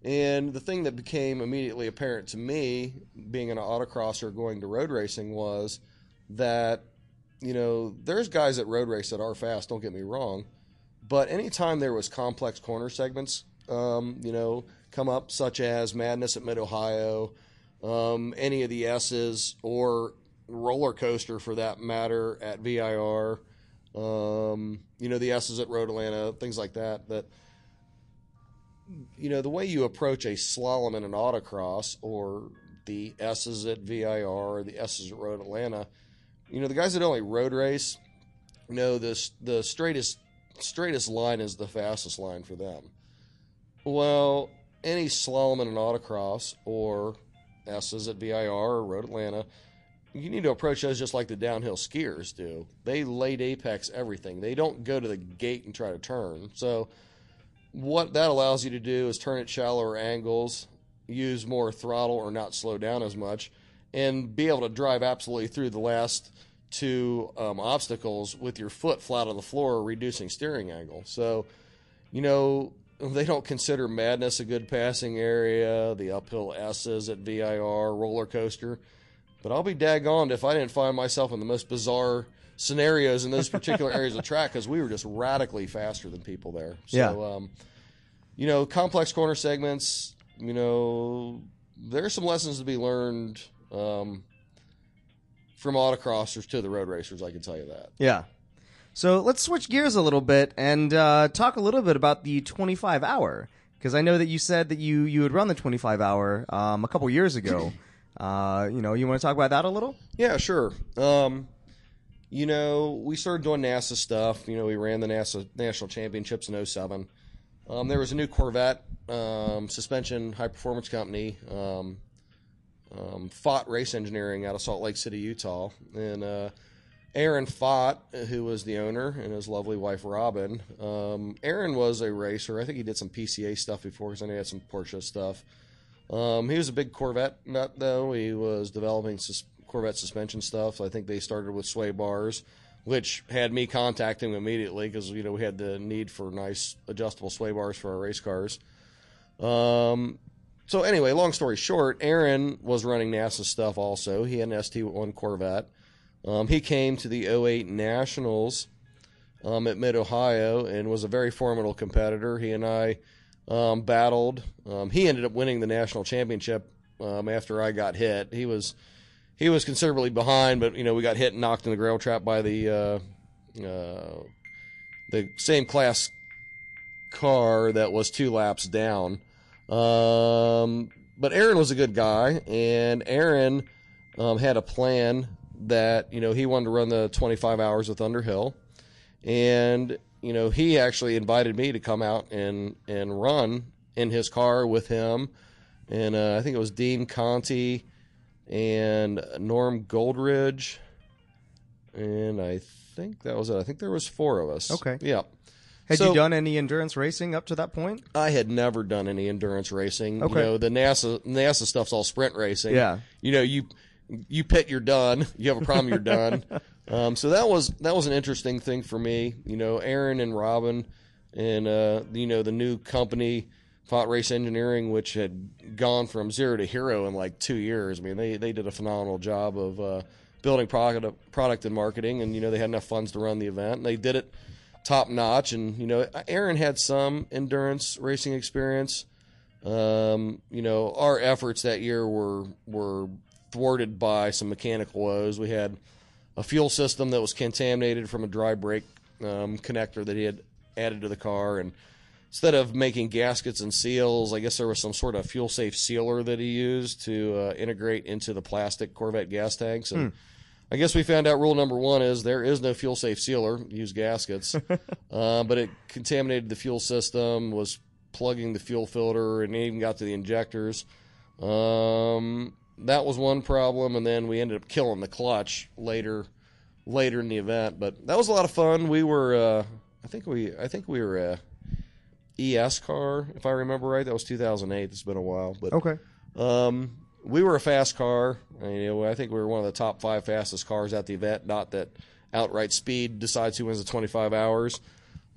S2: And the thing that became immediately apparent to me, being an autocrosser going to road racing, was that, you know, there's guys at road race that are fast, don't get me wrong. But anytime there was complex corner segments, um, you know, come up, such as Madness at Mid Ohio, um, any of the S's, or roller coaster for that matter at VIR, um, you know, the S's at Road Atlanta, things like that, that you know, the way you approach a slalom in an autocross or the S's at VIR or the S's at Road Atlanta, you know, the guys that only road race know this the straightest straightest line is the fastest line for them. Well, any slalom in an autocross or S's at VIR or Road Atlanta, you need to approach those just like the downhill skiers do. They late apex everything. They don't go to the gate and try to turn. So what that allows you to do is turn at shallower angles, use more throttle or not slow down as much, and be able to drive absolutely through the last two um, obstacles with your foot flat on the floor, reducing steering angle. So, you know, they don't consider Madness a good passing area, the uphill S's at VIR, roller coaster. But I'll be daggone if I didn't find myself in the most bizarre scenarios in those particular areas of track because we were just radically faster than people there. So,
S1: Yeah.
S2: um, you know, complex corner segments, you know, there's some lessons to be learned um, from autocrossers to the road racers, I can tell you that.
S1: Yeah. So let's switch gears a little bit and uh, talk a little bit about the 25 hour because I know that you said that you you had run the 25 hour um, a couple years ago. uh, you know, you want to talk about that a little?
S2: Yeah, sure. Um, you know, we started doing NASA stuff. You know, we ran the NASA National Championships in 07. Um, there was a new Corvette um, suspension high performance company, um, um, Pfadt Race Engineering out of Salt Lake City, Utah. And uh, Aaron Pfadt, who was the owner, and his lovely wife Robin. Um, Aaron was a racer. I think he did some PCA stuff before because I know he had some Porsche stuff. Um, he was a big Corvette nut, though. He was developing sus- Corvette suspension stuff. So I think they started with sway bars, which had me contacting him immediately because you know we had the need for nice adjustable sway bars for our race cars. Um, so anyway, long story short, Aaron was running NASA stuff also. He had an ST1 Corvette. Um, he came to the 08 Nationals um, at Mid Ohio and was a very formidable competitor. He and I um, battled. Um, he ended up winning the national championship um, after I got hit. He was he was considerably behind, but you know we got hit and knocked in the gravel trap by the uh, uh, the same class car that was two laps down. Um, but Aaron was a good guy, and Aaron had a plan that you know he wanted to run the 25 hours with Thunderhill, and you know he actually invited me to come out and and run in his car with him, and uh, I think it was Dean Conti and Norm Goldridge, and I think that was it. I think there was four of us.
S1: Okay.
S2: Yeah.
S1: Had
S2: So-
S1: you done any endurance racing up to that point?
S2: I had never done any endurance racing.
S1: Okay.
S2: You know, the NASA NASA stuff's all sprint racing.
S1: Yeah.
S2: You know, you you pit, you're done. You have a problem, you're done. Um, so that was that was an interesting thing for me. You know, Aaron and Robin, and uh, you know the new company, Pfadt Race Engineering, which had gone from zero to hero in like two years. I mean, they they did a phenomenal job of uh, building product product and marketing, and you know they had enough funds to run the event. And they did it top notch. And you know, Aaron had some endurance racing experience. Um, you know, our efforts that year were were thwarted by some mechanical woes. We had a fuel system that was contaminated from a dry brake um, connector that he had added to the car, and instead of making gaskets and seals, I guess there was some sort of fuel safe sealer that he used to uh, integrate into the plastic Corvette gas tanks. And I guess we found out rule number one is there is no fuel safe sealer. Use gaskets, uh, but it contaminated the fuel system, was plugging the fuel filter, and even got to the injectors. Um, that was one problem, and then we ended up killing the clutch later, later in the event. But that was a lot of fun. We were, uh, I think we, I think we were a ES car, if I remember right. That was 2008. It's been a while, but
S1: Okay.
S2: um, we were a fast car. and, You know, I think we were one of the top five fastest cars at the event. Not that outright speed decides who wins the 25 hours.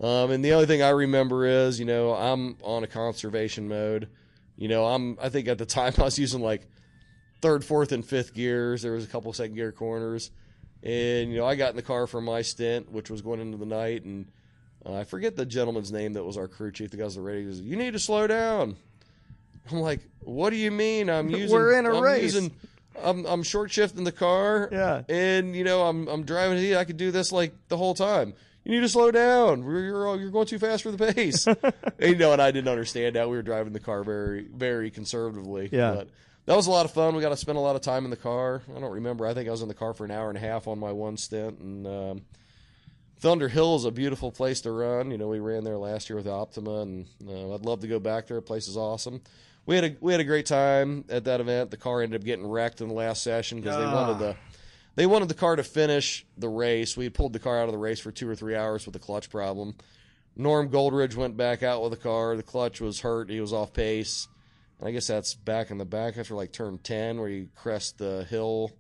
S2: Um, and the only thing I remember is, you know, I'm on a conservation mode. You know, I'm. I think at the time I was using like third, fourth, and fifth gears. There was a couple second gear corners, and you know, I got in the car for my stint, which was going into the night, and uh, I forget the gentleman's name that was our crew chief. The guys that were ready. He goes, "You need to slow down." I'm like, "What do you mean? I'm using.
S1: We're in a
S2: I'm
S1: race."
S2: Using, I'm I'm short shifting the car.
S1: Yeah.
S2: And you know, I'm I'm driving it. I could do this like the whole time. You need to slow down. You're you're, you're going too fast for the pace. and, you know, and I didn't understand that. We were driving the car very very conservatively.
S1: Yeah.
S2: But that was a lot of fun. We got to spend a lot of time in the car. I don't remember. I think I was in the car for an hour and a half on my one stint. And um, Thunderhill is a beautiful place to run. You know, we ran there last year with Optima, and uh, I'd love to go back there. The place is awesome. We had a we had a great time at that event. The car ended up getting wrecked in the last session because they wanted the they wanted the car to finish the race. We pulled the car out of the race for two or three hours with a clutch problem. Norm Goldridge went back out with the car. The clutch was hurt. He was off pace. I guess that's back in the back after like turn 10 where you crest the hill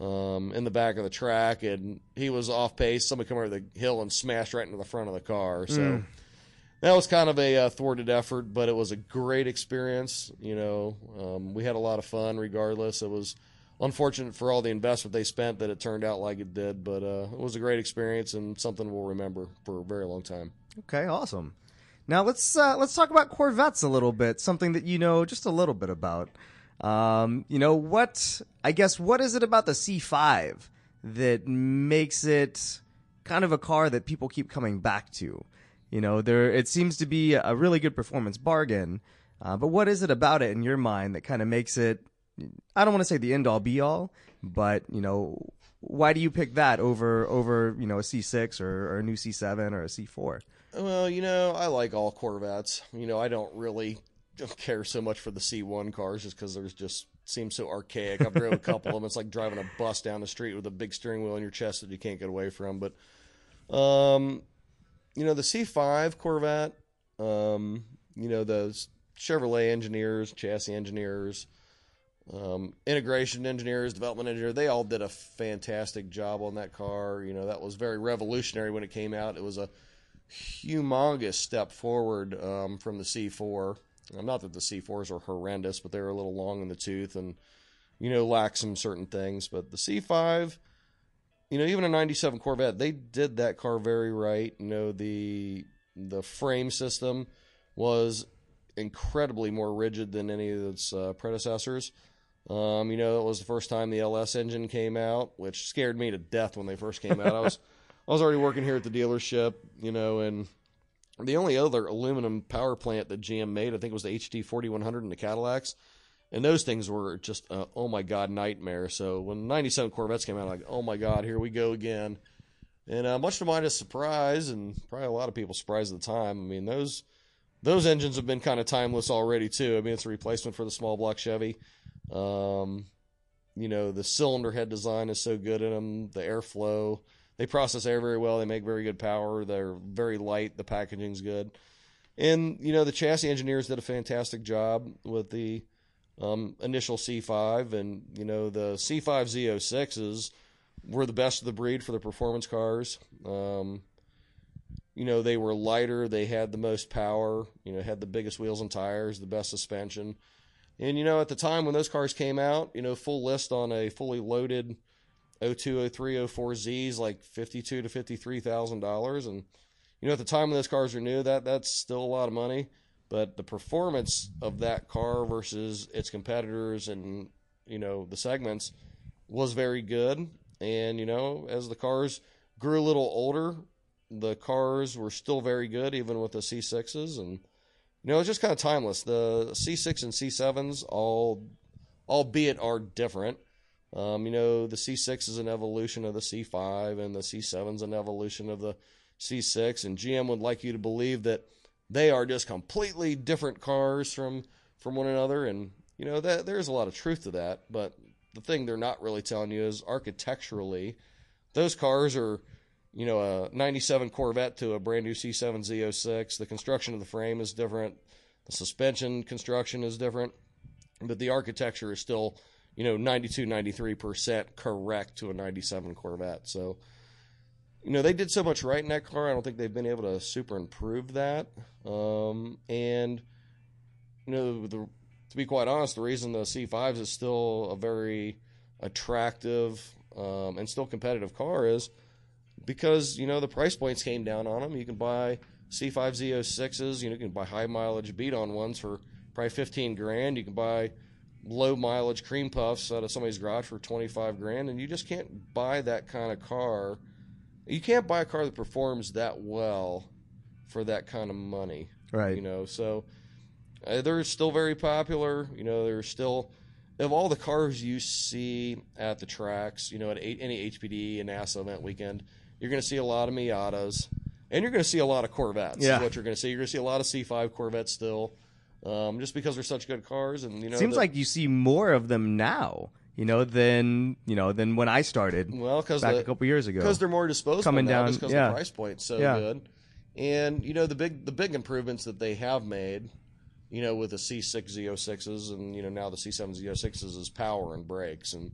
S2: um, in the back of the track. And he was off pace. Somebody come over the hill and smashed right into the front of the car. So that was kind of a uh, thwarted effort, but it was a great experience. You know, um, we had a lot of fun regardless. It was unfortunate for all the investment they spent that it turned out like it did, but uh, it was a great experience and something we'll remember for a very long time.
S1: Okay, awesome. Now let's uh, let's talk about Corvettes a little bit. Something that you know just a little bit about. Um, you know what? I guess what is it about the C5 that makes it kind of a car that people keep coming back to? You know, there it seems to be a really good performance bargain. Uh, but what is it about it in your mind that kind of makes it? I don't want to say the end all be all, but you know, why do you pick that over over you know a C6 or, or a new C7 or a C4?
S2: Well, you know, I like all Corvettes. You know, I don't really care so much for the C1 cars just because there's just seems so archaic. I've driven a couple of them. It's like driving a bus down the street with a big steering wheel in your chest that you can't get away from. But, um, you know, the C5 Corvette, um, you know, the Chevrolet engineers, chassis engineers, um, integration engineers, development engineers, they all did a fantastic job on that car. You know, that was very revolutionary when it came out. It was a humongous step forward um, from the C4. Um, not that the C4s are horrendous, but they're a little long in the tooth and, you know, lack some certain things. But the C5, you know, even a 97 Corvette, they did that car very right. You know, the the frame system was incredibly more rigid than any of its uh, predecessors. Um, you know, it was the first time the LS engine came out, which scared me to death when they first came out. I was I was already working here at the dealership, you know, and the only other aluminum power plant that GM made, I think, was the HT 4100 in the Cadillacs. And those things were just, uh, oh my God, nightmare. So when 97 Corvettes came out, I'm like, oh my God, here we go again. And uh, much to my surprise, and probably a lot of people surprised at the time, I mean, those those engines have been kind of timeless already, too. I mean, it's a replacement for the small block Chevy. Um, you know, the cylinder head design is so good in them, the airflow. They process air very well. They make very good power. They're very light. The packaging's good. And, you know, the chassis engineers did a fantastic job with the um, initial C5. And, you know, the C5 Z06s were the best of the breed for the performance cars. Um, you know, they were lighter. They had the most power, you know, had the biggest wheels and tires, the best suspension. And, you know, at the time when those cars came out, you know, full list on a fully loaded 02, 03, 04 Z's like fifty-two to fifty-three thousand dollars, and you know at the time when those cars were new, that that's still a lot of money. But the performance of that car versus its competitors and you know the segments was very good. And you know as the cars grew a little older, the cars were still very good even with the C6s, and you know it's just kind of timeless. The C6 and C7s all albeit are different um, you know, the C6 is an evolution of the C5, and the C7 is an evolution of the C6. And GM would like you to believe that they are just completely different cars from from one another. And you know, that there's a lot of truth to that. But the thing they're not really telling you is architecturally, those cars are, you know, a '97 Corvette to a brand new C7 Z06. The construction of the frame is different. The suspension construction is different, but the architecture is still you know, 92, 93% correct to a 97 Corvette. So, you know, they did so much right in that car. I don't think they've been able to super improve that. Um, and, you know, the, to be quite honest, the reason the C5s is still a very attractive um, and still competitive car is because, you know, the price points came down on them. You can buy C5 Z06s, you know, you can buy high mileage beat on ones for probably 15 grand. You can buy low mileage cream puffs out of somebody's garage for 25 grand and you just can't buy that kind of car. You can't buy a car that performs that well for that kind of money
S1: right.
S2: you know? So uh, they're still very popular you know they're still of all the cars you see at the tracks you know at any hpd and nasa event weekend you're going to see a lot of miatas and you're going to see a lot of corvettes
S1: yeah.
S2: what you're going to see. You're going to see a lot of c5 corvettes still um, just because they're such good cars. And you know,
S1: seems
S2: the,
S1: like you see more of them now. You know, than you know than when I started.
S2: Well, because
S1: back a couple years ago,
S2: because they're more disposable
S1: coming
S2: now,
S1: down.
S2: because
S1: yeah.
S2: the price point's so
S1: yeah.
S2: good. And you know the big the big improvements that they have made, you know, with the C6 Z06s and you know now the C7 Z06s is power and brakes and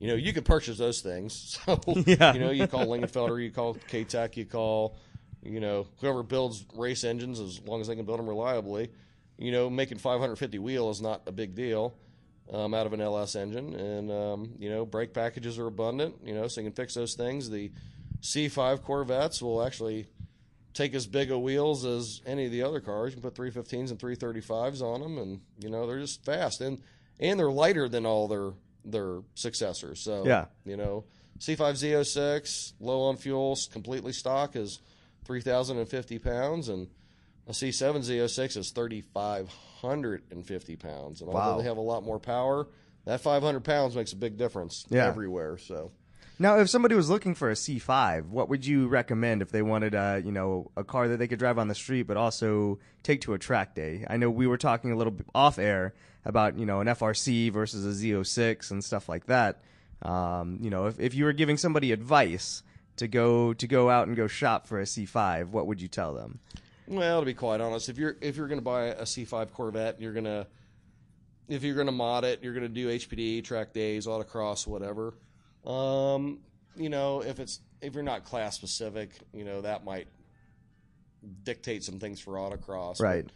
S2: you know you can purchase those things. So
S1: yeah.
S2: you know you call Lingenfelter, you call Katech, you call you know whoever builds race engines as long as they can build them reliably you know, making 550 wheel is not a big deal um, out of an LS engine. And, um, you know, brake packages are abundant, you know, so you can fix those things. The C5 Corvettes will actually take as big a wheels as any of the other cars. You can put 315s and 335s on them, and, you know, they're just fast. And, and they're lighter than all their their successors. So,
S1: yeah.
S2: you know, C5 Z06, low on fuel, completely stock, is 3,050 pounds. And, a C7 Z06 is 3,550 pounds, and although
S1: Wow.
S2: they have a lot more power, that 500 pounds makes a big difference
S1: Yeah.
S2: everywhere. So,
S1: Now, if somebody was looking for a C5, what would you recommend if they wanted a, you know, a car that they could drive on the street but also take to a track day? I know we were talking a little bit off air about, you know, an FRC versus a Z06 and stuff like that. Um, you know, if, if you were giving somebody advice to go to go out and go shop for a C5, what would you tell them?
S2: Well, to be quite honest, if you're if you're going to buy a C5 Corvette, and you're gonna if you're going to mod it, you're going to do HPD, track days, autocross, whatever. Um, you know, if it's if you're not class specific, you know that might dictate some things for autocross.
S1: Right.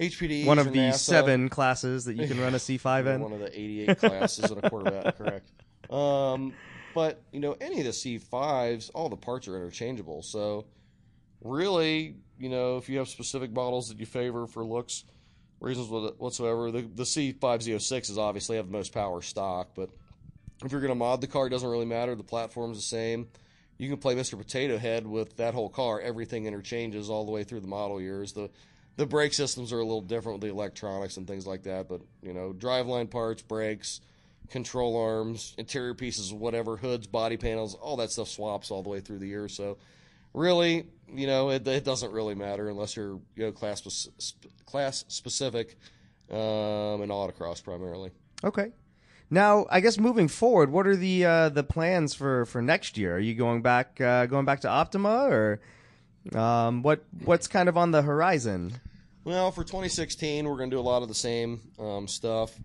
S2: HPD,
S1: One of the
S2: NASA,
S1: seven classes that you can run a C5 in.
S2: One of the 88 classes in a Corvette, correct. Um, but, you know, any of the C5s, all the parts are interchangeable. So, really, you know, if you have specific models that you favor for looks, reasons whatsoever. The the C506 is obviously have the most power stock, but if you're going to mod the car, it doesn't really matter. The platform's the same. You can play Mr. Potato Head with that whole car. Everything interchanges all the way through the model years. The the brake systems are a little different with the electronics and things like that, but you know, driveline parts, brakes, control arms, interior pieces, whatever, hoods, body panels, all that stuff swaps all the way through the year. So, really, you know, it, it doesn't really matter unless you're you know class class specific um, and autocross primarily.
S1: Okay. Now, I guess moving forward, what are the uh, the plans for, for next year? Are you going back uh, going back to Optima or um, what what's kind of on the horizon?
S2: Well, for 2016, we're going to do a lot of the same um, stuff.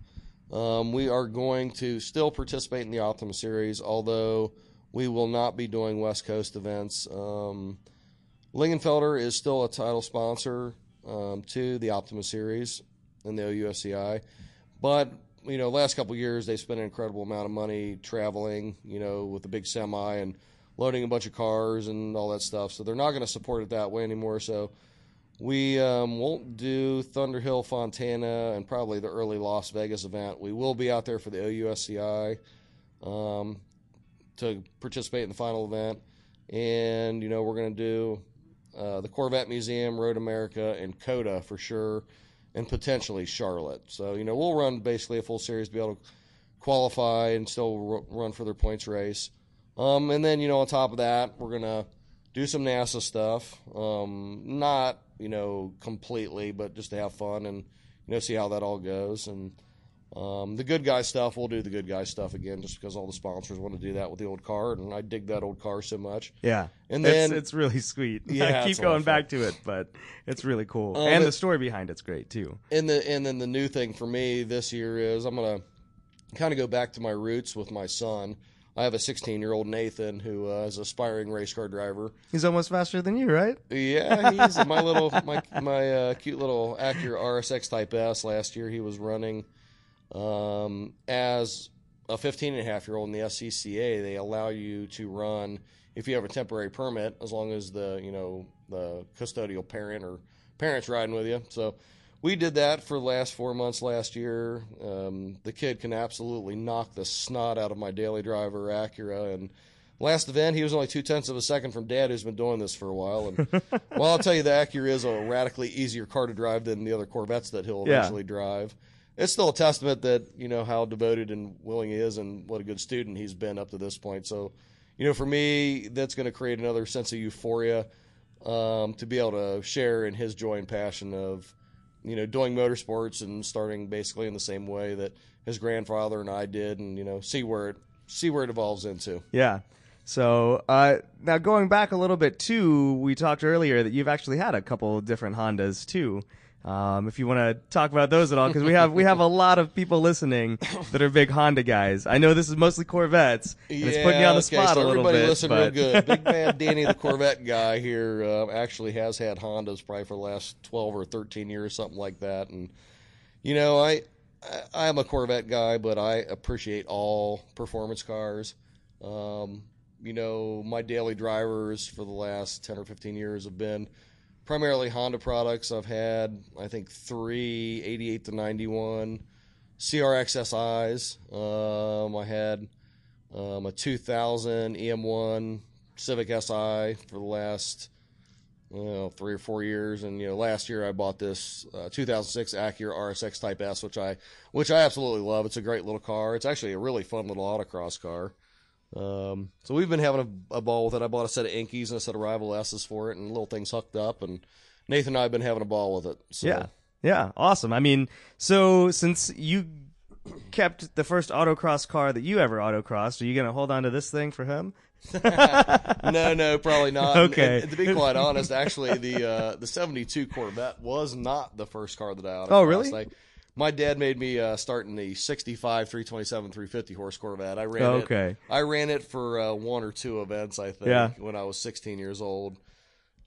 S2: Um, we are going to still participate in the Optima Series, although we will not be doing West Coast events. Um, Lingenfelter is still a title sponsor um, to the Optima Series and the OUSCI, but you know, last couple years they've spent an incredible amount of money traveling, you know, with a big semi and loading a bunch of cars and all that stuff. So they're not going to support it that way anymore. So we um, won't do Thunderhill, Fontana, and probably the early Las Vegas event. We will be out there for the OUSCI um, to participate in the final event. And, you know, we're going to do uh, the Corvette Museum, Road America, and COTA for sure, and potentially Charlotte. So, you know, we'll run basically a full series to be able to qualify and still run for their points race. Um, and then, you know, on top of that, we're going to do some NASA stuff. Um, not, you know, completely, but just to have fun and, you know, see how that all goes. And um, the good guy stuff, we'll do the good guy stuff again just because all the sponsors want to do that with the old car. And I dig that old car so much.
S1: Yeah. And then it's, it's really sweet. Yeah. I keep going back to it, but it's really cool. Um, and the story behind it's great too.
S2: And, the, and then the new thing for me this year is I'm going to kind of go back to my roots with my son. I have a 16 year old Nathan who uh, is aspiring race car driver.
S1: He's almost faster than you, right?
S2: Yeah, he's my little my my uh, cute little Acura RSX Type S. Last year he was running um, as a 15 and a half year old in the SCCA. They allow you to run if you have a temporary permit, as long as the you know the custodial parent or parents riding with you. So we did that for the last four months last year. Um, the kid can absolutely knock the snot out of my daily driver Acura. And last event, he was only two tenths of a second from Dad, who's been doing this for a while. And well, I'll tell you, the Acura is a radically easier car to drive than the other Corvettes that he'll eventually yeah. drive. It's still a testament that you know how devoted and willing he is, and what a good student he's been up to this point. So, you know, for me, that's going to create another sense of euphoria um, to be able to share in his joy and passion of you know, doing motorsports and starting basically in the same way that his grandfather and I did, and you know, see where it see where it evolves into.
S1: Yeah. So uh, now going back a little bit too, we talked earlier that you've actually had a couple different Hondas too. Um, if you want to talk about those at all, because we have we have a lot of people listening that are big Honda guys. I know this is mostly Corvettes, and yeah, it's putting you on the okay, spot
S2: so
S1: a little bit.
S2: Everybody listen
S1: but...
S2: real good. Big man Danny, the Corvette guy here, uh, actually has had Hondas probably for the last twelve or thirteen years, something like that. And you know, I I am a Corvette guy, but I appreciate all performance cars. Um, you know, my daily drivers for the last ten or fifteen years have been primarily Honda products. I've had, I think, three 88 to 91 CRX Um, I had um, a 2000 EM1 Civic Si for the last you know, three or four years, and you know, last year I bought this uh, 2006 Acura RSX Type S, which I which I absolutely love. It's a great little car. It's actually a really fun little autocross car. Um, so we've been having a, a, ball with it. I bought a set of Inkies and a set of Rival S's for it, and little things hooked up. And Nathan and I have been having a ball with it. So.
S1: Yeah, yeah, awesome. I mean, so since you kept the first autocross car that you ever autocrossed, are you going to hold on to this thing for him?
S2: no, no, probably not.
S1: Okay.
S2: And, and to be quite honest, actually, the uh, the '72 Corvette was not the first car that I autocrossed.
S1: Oh, really?
S2: I, my dad made me uh, start in the 65 327 350 horse Corvette. I ran
S1: okay.
S2: it. I ran it for uh, one or two events, I think,
S1: yeah.
S2: when I was 16 years old.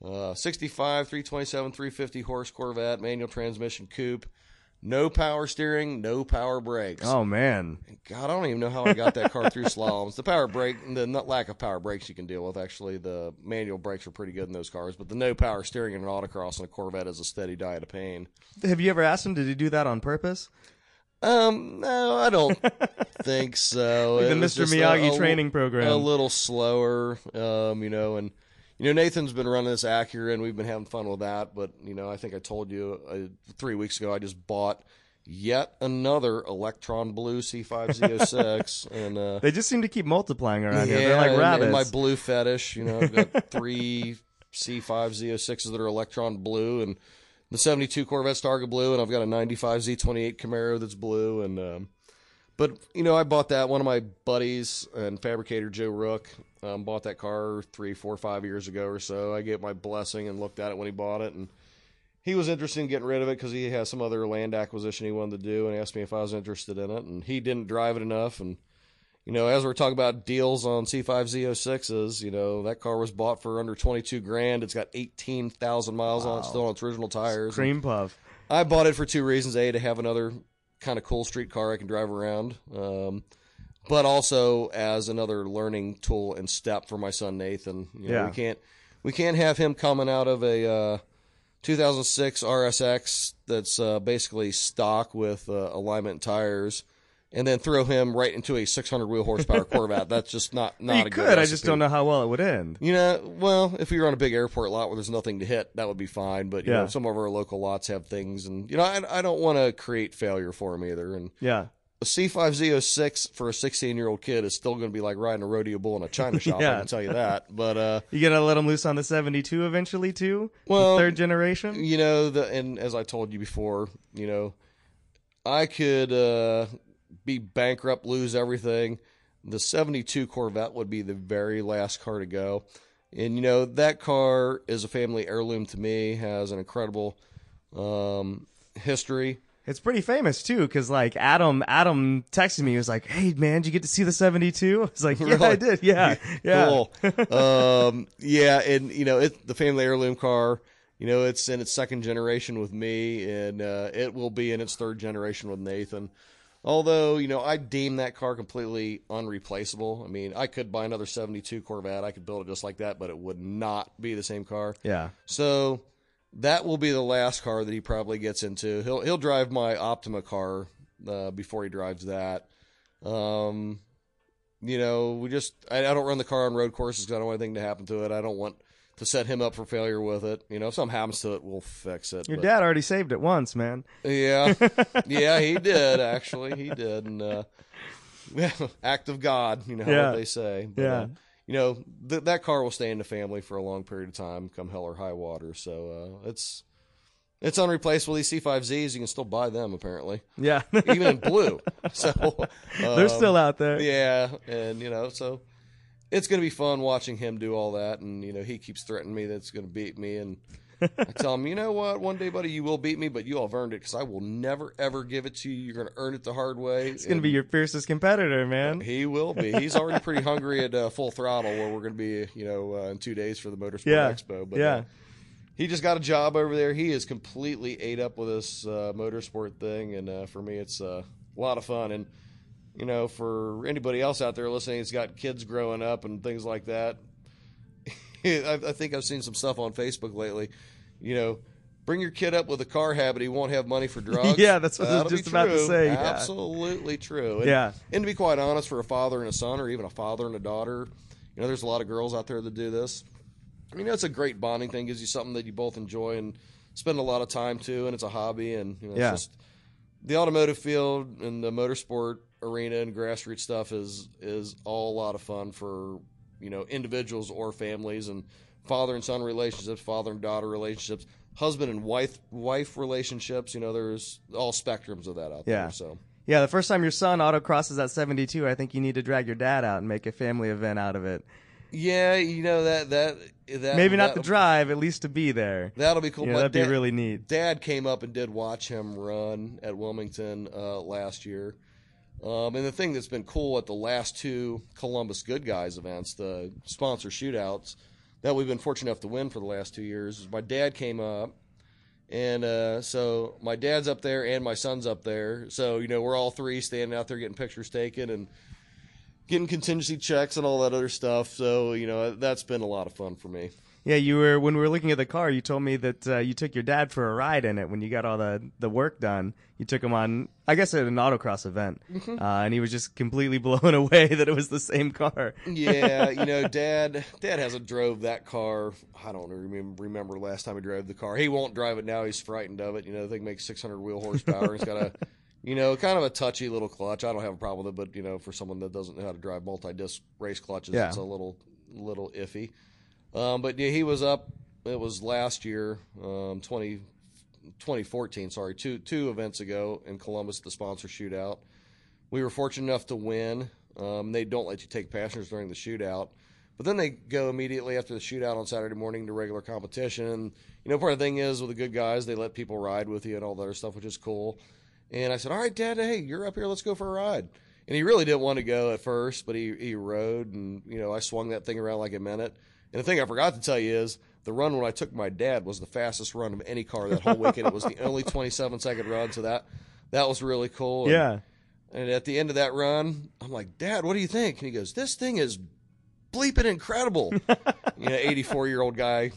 S2: Uh, 65 327 350 horse Corvette, manual transmission coupe. No power steering, no power brakes.
S1: Oh man.
S2: God, I don't even know how I got that car through slaloms. The power brake, the lack of power brakes you can deal with. Actually, the manual brakes are pretty good in those cars, but the no power steering in an autocross and a Corvette is a steady diet of pain.
S1: Have you ever asked him? Did he do that on purpose?
S2: Um, no, I don't think so.
S1: Like the Mr.
S2: a-
S1: Miyagi
S2: a-
S1: training program.
S2: A little slower, um, you know, and you know Nathan's been running this Acura, and we've been having fun with that. But you know, I think I told you uh, three weeks ago I just bought yet another Electron Blue C5Z06, and uh,
S1: They just seem to keep multiplying around here.
S2: yeah,
S1: They're like rabbits.
S2: and my blue fetish, you know, I've got three C5 Z06s that are electron blue and the 72 Corvette's Targa blue, and I've got a 95 Z28 Camaro that's blue. And, um, but, you know, I bought that. One of my buddies and fabricator Joe Rook um, bought that car three, four, five years ago or so. I gave my blessing and looked at it when he bought it. And he was interested in getting rid of it because he has some other land acquisition he wanted to do and asked me if I was interested in it. And he didn't drive it enough. And, you know, as we're talking about deals on C5 Z06s, you know, that car was bought for under 22 grand. It's got 18,000 miles on it still on its original tires.
S1: Cream puff.
S2: I bought it for two reasons. A, to have another kind of cool street car I can drive around. Um, but also as another learning tool and step for my son Nathan. You know,
S1: Yeah.
S2: we can't we can't have him coming out of a uh, 2006 RSX that's uh, basically stock with uh, alignment tires, and then throw him right into a 600 wheel horsepower Corvette. That's just not not
S1: you
S2: a good
S1: could. I just don't know how well it would end.
S2: You know, well, if you're on a big airport lot where there's nothing to hit, that would be fine. But you
S1: Yeah.
S2: know, some of our local lots have things, and you know, I, I don't want to create failure for him either. And
S1: Yeah.
S2: A C5Z06 for a 16 year old kid is still going to be like riding a rodeo bull in a china shop.
S1: Yeah.
S2: I can tell you that. But uh,
S1: You gonna let him loose on the 72 eventually too? The
S2: Well,
S1: third generation.
S2: you know, the and as I told you before, you know, I could uh, be bankrupt, lose everything. The 72 Corvette would be the very last car to go. And, you know, that car is a family heirloom to me, has an incredible um, history.
S1: It's pretty famous too, because like Adam, Adam texted me. He was like, "Hey man, did you get to see the 72?" I was like, "Yeah, I did. Yeah, yeah."
S2: Cool. um, yeah, and you know, it the family heirloom car. You know, it's in its second generation with me, and uh, it will be in its third generation with Nathan. Although, you know, I deem that car completely unreplaceable. I mean, I could buy another 72 Corvette. I could build it just like that, but it would not be the same car.
S1: Yeah.
S2: So that will be the last car that he probably gets into. He'll he'll drive my Optima car uh, before he drives that. Um, you know, we just I, I don't run the car on road courses because I don't want anything to happen to it. I don't want to set him up for failure with it. You know, if something happens to it, we'll fix it.
S1: Your
S2: But-
S1: dad already saved it once, man.
S2: yeah, yeah, he did actually. He did, and uh, act of God, you know
S1: Yeah.
S2: what they say. But,
S1: Yeah.
S2: uh, you know th- that car will stay in the family for a long period of time, come hell or high water. So uh, it's it's unreplaceable. These C5Zs, you can still buy them apparently,
S1: Yeah,
S2: even in blue. So
S1: they're
S2: um,
S1: still out there.
S2: yeah, and you know, so it's going to be fun watching him do all that. And you know, he keeps threatening me that it's going to beat me, and I tell him, you know what, one day, buddy, you will beat me, but you all have earned it because I will never ever give it to you. You're going to earn it the hard way.
S1: It's gonna be your fiercest competitor, man.
S2: He will be. He's already pretty hungry at uh, full throttle, where we're going to be, you know, uh, in two days for the Motorsport
S1: Yeah.
S2: Expo. But
S1: Yeah.
S2: uh, he just got a job over there. He is completely ate up with this uh, motorsport thing, and uh, for me, it's uh, a lot of fun. And you know, for anybody else out there listening, that's got kids growing up and things like that. I, I think I've seen some stuff on Facebook lately. You know, bring your kid up with a car habit, he won't have money for drugs.
S1: Yeah, that's what I was just about to say, yeah.
S2: Absolutely true. And,
S1: Yeah.
S2: and to be quite honest, for a father and a son, or even a father and a daughter, you know, there's a lot of girls out there that do this. I mean, that's a great bonding thing. Gives you something that you both enjoy and spend a lot of time to, and it's a hobby. And you know,
S1: Yeah.
S2: it's just the automotive field and the motorsport arena and grassroots stuff is is all a lot of fun for you know individuals or families and father and son relationships, father and daughter relationships, husband and wife wife relationships. You know, there's all spectrums of that out
S1: Yeah.
S2: there. So
S1: Yeah, the first time your son autocrosses at 72, I think you need to drag your dad out and make a family event out of it.
S2: yeah, you know that that that
S1: Maybe not the drive, at least to be there.
S2: That'll be cool.
S1: You know, that'd be really neat.
S2: Dad came up and did watch him run at Wilmington uh, last year. Um, and the thing that's been cool at the last two Columbus Good Guys events, the sponsor shootouts that we've been fortunate enough to win for the last two years, is my dad came up And uh, so my dad's up there and my son's up there. So, you know, we're all three standing out there getting pictures taken and getting contingency checks and all that other stuff. So, you know, that's been a lot of fun for me.
S1: Yeah, you were when we were looking at the car. You told me that uh, you took your dad for a ride in it when you got all the the work done. You took him on, I guess, at an autocross event,
S2: Mm-hmm.
S1: uh, and he was just completely blown away that it was the same car.
S2: yeah, you know, Dad. Dad hasn't drove that car. I don't remember remember last time he drove the car. He won't drive it now. He's frightened of it. You know, the thing makes 600 wheel horsepower. It's got a, you know, kind of a touchy little clutch. I don't have a problem with it, but you know, for someone that doesn't know how to drive multi-disc race clutches,
S1: Yeah.
S2: it's a little little iffy. Um, but yeah, he was up. It was last year, um, 20, 2014. Sorry, two two events ago in Columbus, the sponsor shootout we were fortunate enough to win. Um, they don't let you take passengers during the shootout, but then they go immediately after the shootout on Saturday morning to regular competition. And you know, part of the thing is with the good guys, they let people ride with you and all that other stuff, which is cool. And I said, "All right, Dad, hey, you're up here. Let's go for a ride." And he really didn't want to go at first, but he he rode, and you know, I swung that thing around like a minute. And the thing I forgot to tell you is the run when I took my dad was the fastest run of any car that whole weekend. it was the only 27 second run, so that that was really cool. And-
S1: Yeah,
S2: and at the end of that run, I'm like, Dad, what do you think? And he goes, This thing is bleeping incredible. you know, 84 year old guy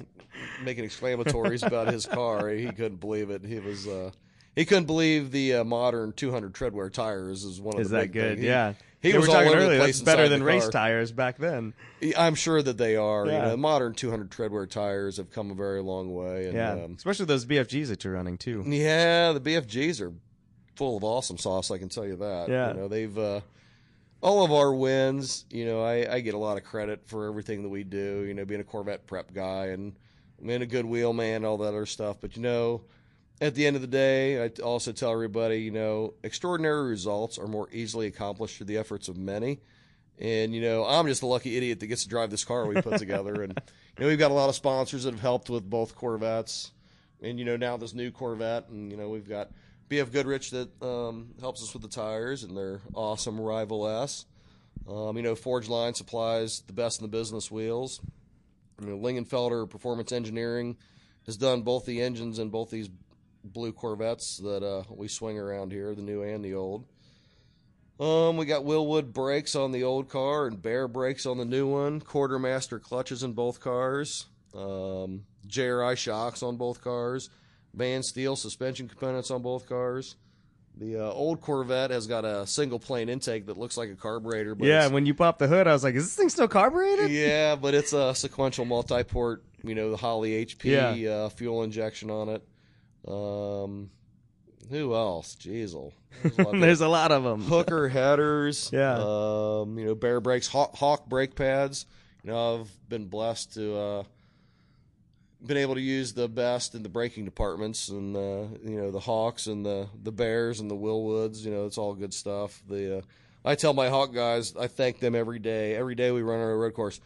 S2: making exclamatories about his car. He couldn't believe it. He was, uh, he couldn't believe the uh, modern 200 treadwear tires is one of
S1: is
S2: the
S1: that
S2: big
S1: good?
S2: He-
S1: yeah,
S2: he
S1: They
S2: was
S1: were
S2: all
S1: talking
S2: over the
S1: earlier.
S2: place
S1: That's better than race tires back then.
S2: I'm sure that they are.
S1: Yeah.
S2: You know, modern 200 treadwear tires have come a very long way. And,
S1: Yeah,
S2: um,
S1: especially those BFGs that you're running too.
S2: yeah, the BFGs are full of awesome sauce. I can tell you that.
S1: Yeah.
S2: you know they've uh, all of our wins. You know, I, I get a lot of credit for everything that we do. You know, being a Corvette prep guy and being a good wheel man, all that other stuff. But you know, at the end of the day, I also tell everybody, you know, extraordinary results are more easily accomplished through the efforts of many. And you know, I'm just a lucky idiot that gets to drive this car we put together. And you know, we've got a lot of sponsors that have helped with both Corvettes, and you know, now this new Corvette, and you know, we've got BF Goodrich that um, helps us with the tires and their awesome Rival S. Um, you know, Forgeline supplies the best in the business wheels. You know, Lingenfelter Performance Engineering has done both the engines and both these blue Corvettes that uh, we swing around here, the new and the old. Um, we got Wilwood brakes on the old car and Baer brakes on the new one. Quartermaster clutches in both cars. Um, JRI shocks on both cars. VanSteel suspension components on both cars. The uh, old Corvette has got a single plane intake that looks like a carburetor. But
S1: Yeah, when you pop the hood, I was like, "Is this thing still carbureted?"
S2: yeah, but it's a sequential multi-port. You know, the Holley HP uh, fuel injection on it. Um, who else? Jeez, there's a lot of
S1: There's a lot of them.
S2: hooker headers.
S1: Yeah.
S2: Um, you know, Baer brakes, Hawk, Hawk brake pads. You know, I've been blessed to uh, been able to use the best in the braking departments, and uh, you know, the Hawks and the the Baers and the Wilwoods. You know, it's all good stuff. The uh, I tell my Hawk guys, I thank them every day. Every day we run a road course.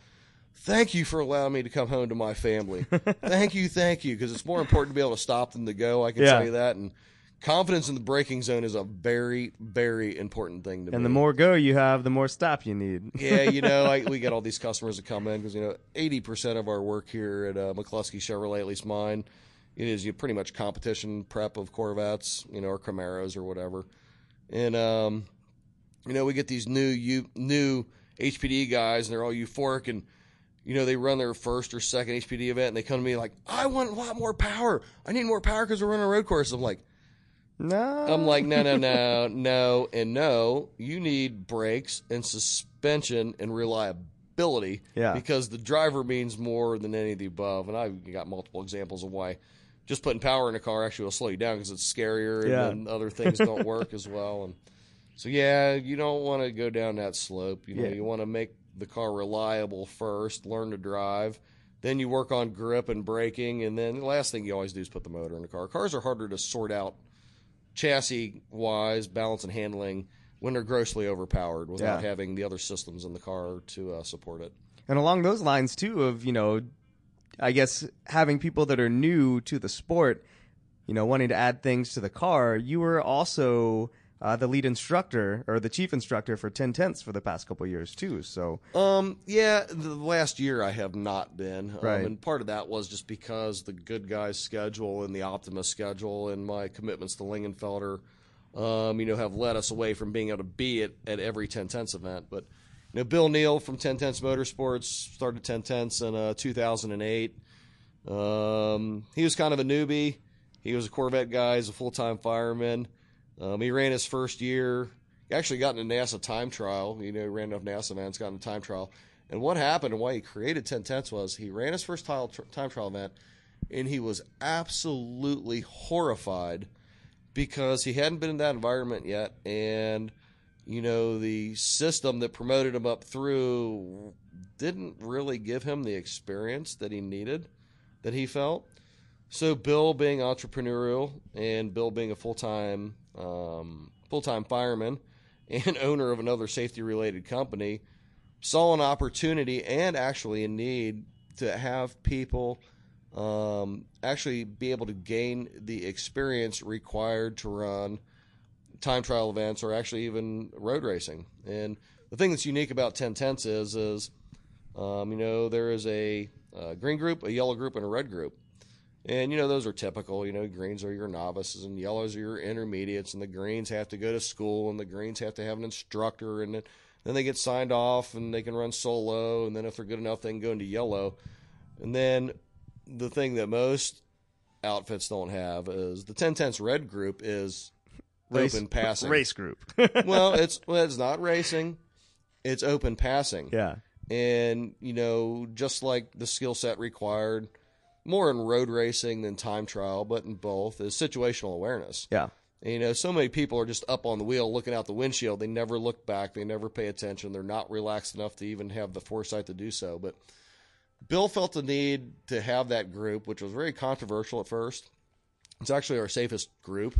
S2: Thank you for allowing me to come home to my family. thank you, thank you, because it's more important to be able to stop than to go. I can
S1: Yeah.
S2: tell you that. And confidence in the braking zone is a very, very important thing to
S1: And
S2: me.
S1: And the more go you have, the more stop you need.
S2: yeah, you know, I, we get all these customers that come in because you know, eighty percent of our work here at uh, McCluskey Chevrolet, at least mine, it is you pretty much competition prep of Corvettes, you know, or Camaros or whatever, and um, you know, we get these new you new HPD guys, and they're all euphoric and. You know, they run their first or second HPD event, and they come to me like, "I want a lot more power. I need more power because we're running a road course." I'm like,
S1: No,
S2: I'm like, no, no, no, no, and no. You need brakes and suspension and reliability.
S1: Yeah.
S2: Because the driver means more than any of the above. And I've got multiple examples of why just putting power in a car actually will slow you down because it's scarier and
S1: Yeah.
S2: then other things don't work as well. And so, yeah, you don't want to go down that slope. You know,
S1: Yeah.
S2: you want to make the car reliable first, learn to drive. Then you work on grip and braking, and then the last thing you always do is put the motor in the car. Cars are harder to sort out chassis wise, balance and handling when they're grossly overpowered without
S1: Yeah.
S2: having the other systems in the car to uh, support it.
S1: And along those lines too, of you know, I guess having people that are new to the sport, you know, wanting to add things to the car. You were also uh, the lead instructor or the chief instructor for 10 tenths for the past couple years too. So
S2: Um, yeah, the last year I have not been. Um,
S1: Right.
S2: And part of that was just because the good guys schedule and the Optima's schedule and my commitments to Lingenfelter, um, you know, have led us away from being able to be at, at every 10 tenths event. But, you know, Bill Neal from 10 tenths Motorsports started 10 tenths in uh, 2008. Um, he was kind of a newbie. He was a Corvette guy. He's a full time fireman. Um, he ran his first year. He actually got in a NASA time trial. You know, he ran enough NASA events, got in a time trial. And what happened and why he created 10 tenths was he ran his first time trial event and he was absolutely horrified because he hadn't been in that environment yet. And, you know, the system that promoted him up through didn't really give him the experience that he needed, that he felt. So Bill being entrepreneurial and Bill being a full time um, full time fireman and owner of another safety related company saw an opportunity and actually a need to have people um, actually be able to gain the experience required to run time trial events or actually even road racing. And the thing that's unique about 10 tenths is, is um, you know, there is a, uh green group, a yellow group, and a red group. And, you know, those are typical. You know, greens are your novices and yellows are your intermediates, and the greens have to go to school, and the greens have to have an instructor, and then, they get signed off and they can run solo, and then if they're good enough, they can go into yellow. And then the thing that most outfits don't have is the 10 tenths red group is
S1: race,
S2: open passing.
S1: race group.
S2: well, it's well, it's not racing. It's open passing.
S1: yeah.
S2: And, you know, just like the skill set required, more in road racing than time trial, but in both, is situational awareness.
S1: Yeah.
S2: And, you know, so many people are just up on the wheel looking out the windshield. They never look back. They never pay attention. They're not relaxed enough to even have the foresight to do so. But Bill felt the need to have that group, which was very controversial at first. It's actually our safest group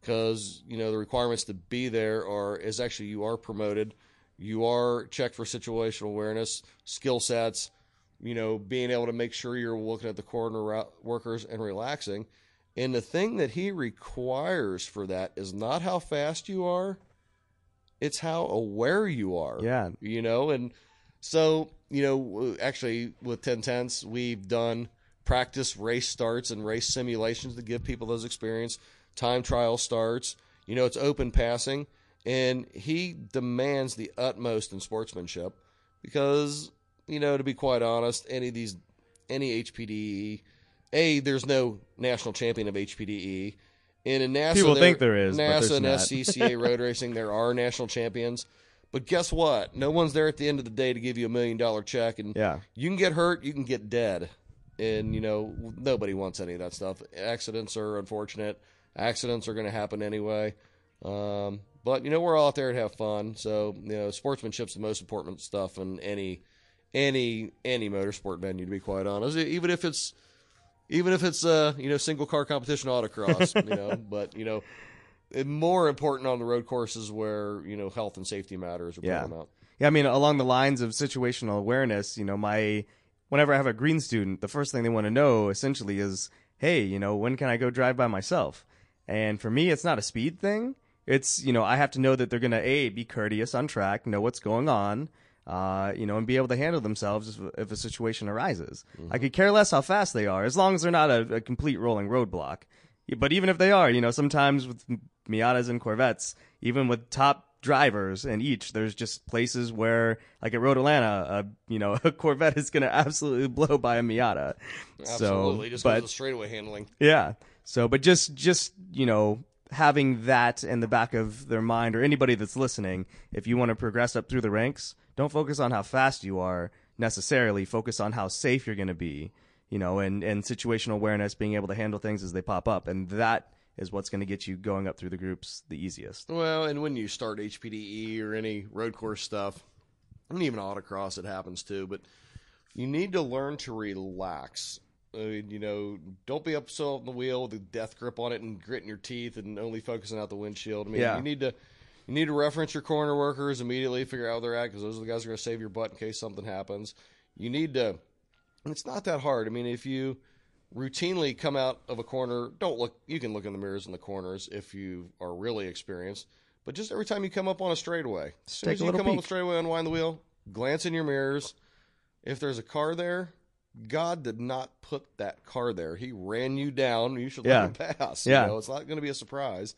S2: because, you know, the requirements to be there are is actually you are promoted. You are checked for situational awareness, skill sets, you know, being able to make sure you're looking at the corner workers and relaxing. And the thing that he requires for that is not how fast you are, it's how aware you are.
S1: Yeah.
S2: You know, and so, you know, actually with 10 tenths, we've done practice race starts and race simulations to give people those experience, time trial starts. You know, it's open passing. And he demands the utmost in sportsmanship because, you know, to be quite honest, any of these, any HPDE, A, there's no national champion of HPDE. And in NASA,
S1: People
S2: there-
S1: think there is, but
S2: NASA and
S1: not.
S2: SCCA road racing, there are national champions. But guess what? No one's there at the end of the day to give you a million dollar check. And
S1: Yeah.
S2: you can get hurt, you can get dead. And, you know, nobody wants any of that stuff. Accidents are unfortunate. Accidents are going to happen anyway. Um, but, you know, we're all out there to have fun. So, you know, sportsmanship's the most important stuff in any any any motorsport venue to be quite honest even if it's even if it's uh you know single car competition autocross you know but you know more important on the road courses where you know health and safety matters are
S1: Yeah.
S2: paramount
S1: Yeah, I mean, along the lines of situational awareness, you know, my whenever I have a green student, the first thing they want to know essentially is, hey, you know, when can I go drive by myself? And for me, it's not a speed thing. It's you know, I have to know that they're gonna a be courteous on track, know what's going on, uh, you know, and be able to handle themselves if, if a situation arises. I could care less how fast they are, as long as they're not a, a complete rolling roadblock. But even if they are, you know, sometimes with Miatas and Corvettes, even with top drivers in each, there's just places where, like at Road Atlanta, uh, you know, a Corvette is going to absolutely blow by a Miata.
S2: absolutely
S1: So,
S2: just
S1: but
S2: because straightaway handling
S1: yeah. So, but just, just, you know, having that in the back of their mind or anybody that's listening, if you want to progress up through the ranks, don't focus on how fast you are necessarily. Focus on how safe you're going to be, you know, and, and situational awareness, being able to handle things as they pop up. And that is what's going to get you going up through the groups the easiest.
S2: well and when you start hpde or any road course stuff I and even autocross it happens too but you need to learn to relax I mean, you know, don't be up so on the wheel with a death grip on it and gritting your teeth and only focusing out the windshield. I mean,
S1: Yeah.
S2: you need to you need to reference your corner workers immediately, figure out where they're at because those are the guys who are going to save your butt in case something happens. You need to. And it's not that hard. I mean, if you routinely come out of a corner, don't look. You can look in the mirrors in the corners if you are really experienced. But just every time you come up on a straightaway, as soon
S1: take
S2: as
S1: a
S2: you come up
S1: peek.
S2: the straightaway, unwind the wheel, glance in your mirrors. If there's a car there, God did not put that car there. He ran you down. You should
S1: Yeah.
S2: let him pass.
S1: Yeah.
S2: You know, it's not going to be a surprise.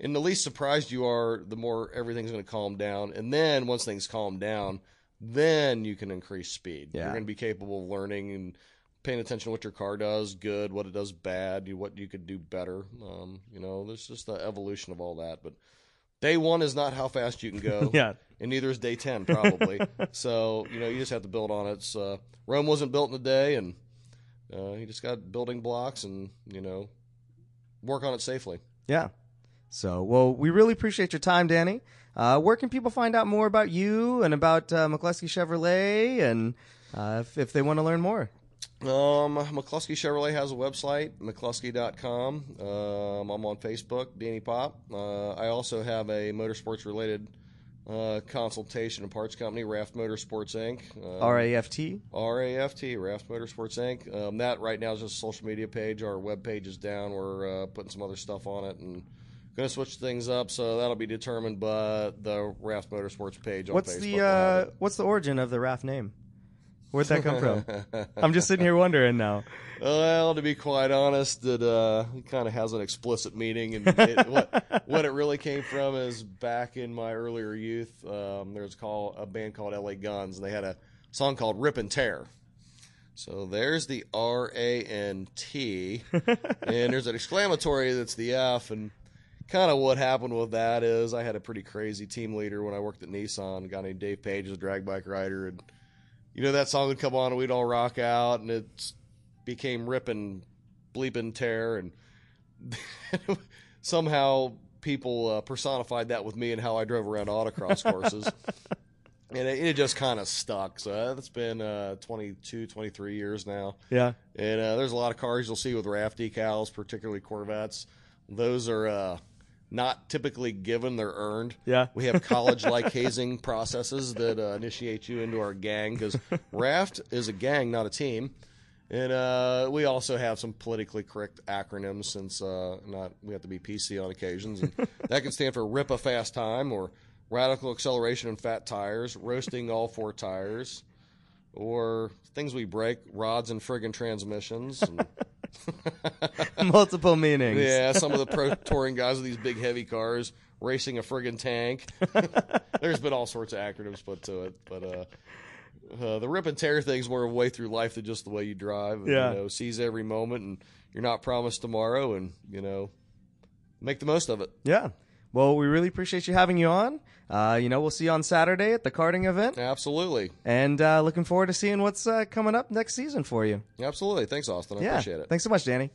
S2: And the least surprised you are, the more everything's going to calm down. And then once things calm down, then you can increase speed.
S1: Yeah.
S2: You're going to be capable of learning and paying attention to what your car does good, what it does bad, what you could do better. Um, you know, there's just the evolution of all that. But day one is not how fast you can go.
S1: Yeah.
S2: And neither is day 10, probably. so, you know, you just have to build on it. It's, uh, Rome wasn't built in a day, and uh, you just got building blocks and, you know, work on it safely.
S1: Yeah. So, well, we really appreciate your time, Danny. Uh, where can people find out more about you and about uh, McCluskey Chevrolet, and uh, if, if they want to learn more?
S2: Um, McCluskey Chevrolet has a website, McCluskey.com. Um, I'm on Facebook, Danny Popp. Uh, I also have a motorsports related uh, consultation and parts company, Raft Motorsports Inc. Uh,
S1: R A F T.
S2: RAFT, Raft Motorsports Inc. Um, that right now is just a social media page. Our web page is down. We're uh, putting some other stuff on it and going to switch things up. So that'll be determined by the Raft Motorsports page on
S1: What's
S2: Facebook.
S1: the uh, what's the origin of the RAF name? Where'd that come from? I'm just sitting here wondering now.
S2: Well, to be quite honest, it uh, kind of has an explicit meaning, and it, what what it really came from is back in my earlier youth. Um, there was call a band called L.A. Guns, and they had a song called "Rip and Tear." So there's the R A N T, and there's an exclamatory that's the F, and kind of what happened with that is I had a pretty crazy team leader when I worked at Nissan, a guy named Dave Page, was a drag bike rider, and you know that song would come on and we'd all rock out, and it became ripping, bleeping tear, and somehow people uh, personified that with me and how I drove around autocross courses. And it, it just kind of stuck. So that's been uh, 22, 23 years now.
S1: Yeah.
S2: And uh, there's a lot of cars you'll see with RAF decals, particularly Corvettes. Those are uh, not typically given; they're earned.
S1: Yeah.
S2: we have college-like hazing processes that uh, initiate you into our gang because Raft is a gang, not a team. And uh, we also have some politically correct acronyms since uh, not we have to be PC on occasions, and that can stand for RIP a fast time or radical acceleration and fat tires, roasting all four tires, or things we break, rods and friggin' transmissions. And,
S1: Multiple meanings.
S2: yeah, some of the pro touring guys with these big heavy cars racing a friggin' tank. There's been all sorts of acronyms put to it, but uh, uh, the rip and tear thing's more of a way through life than just the way you drive. And,
S1: Yeah.
S2: you know, seize every moment, and you're not promised tomorrow, and you know, make the most of it.
S1: Yeah. Well, we really appreciate you having you on. Uh, you know, we'll see you on Saturday at the karting event,
S2: Absolutely,
S1: and uh, looking forward to seeing what's uh, coming up next season for you.
S2: absolutely. Thanks, Austin. I
S1: yeah.
S2: appreciate it.
S1: Thanks so much, Danny.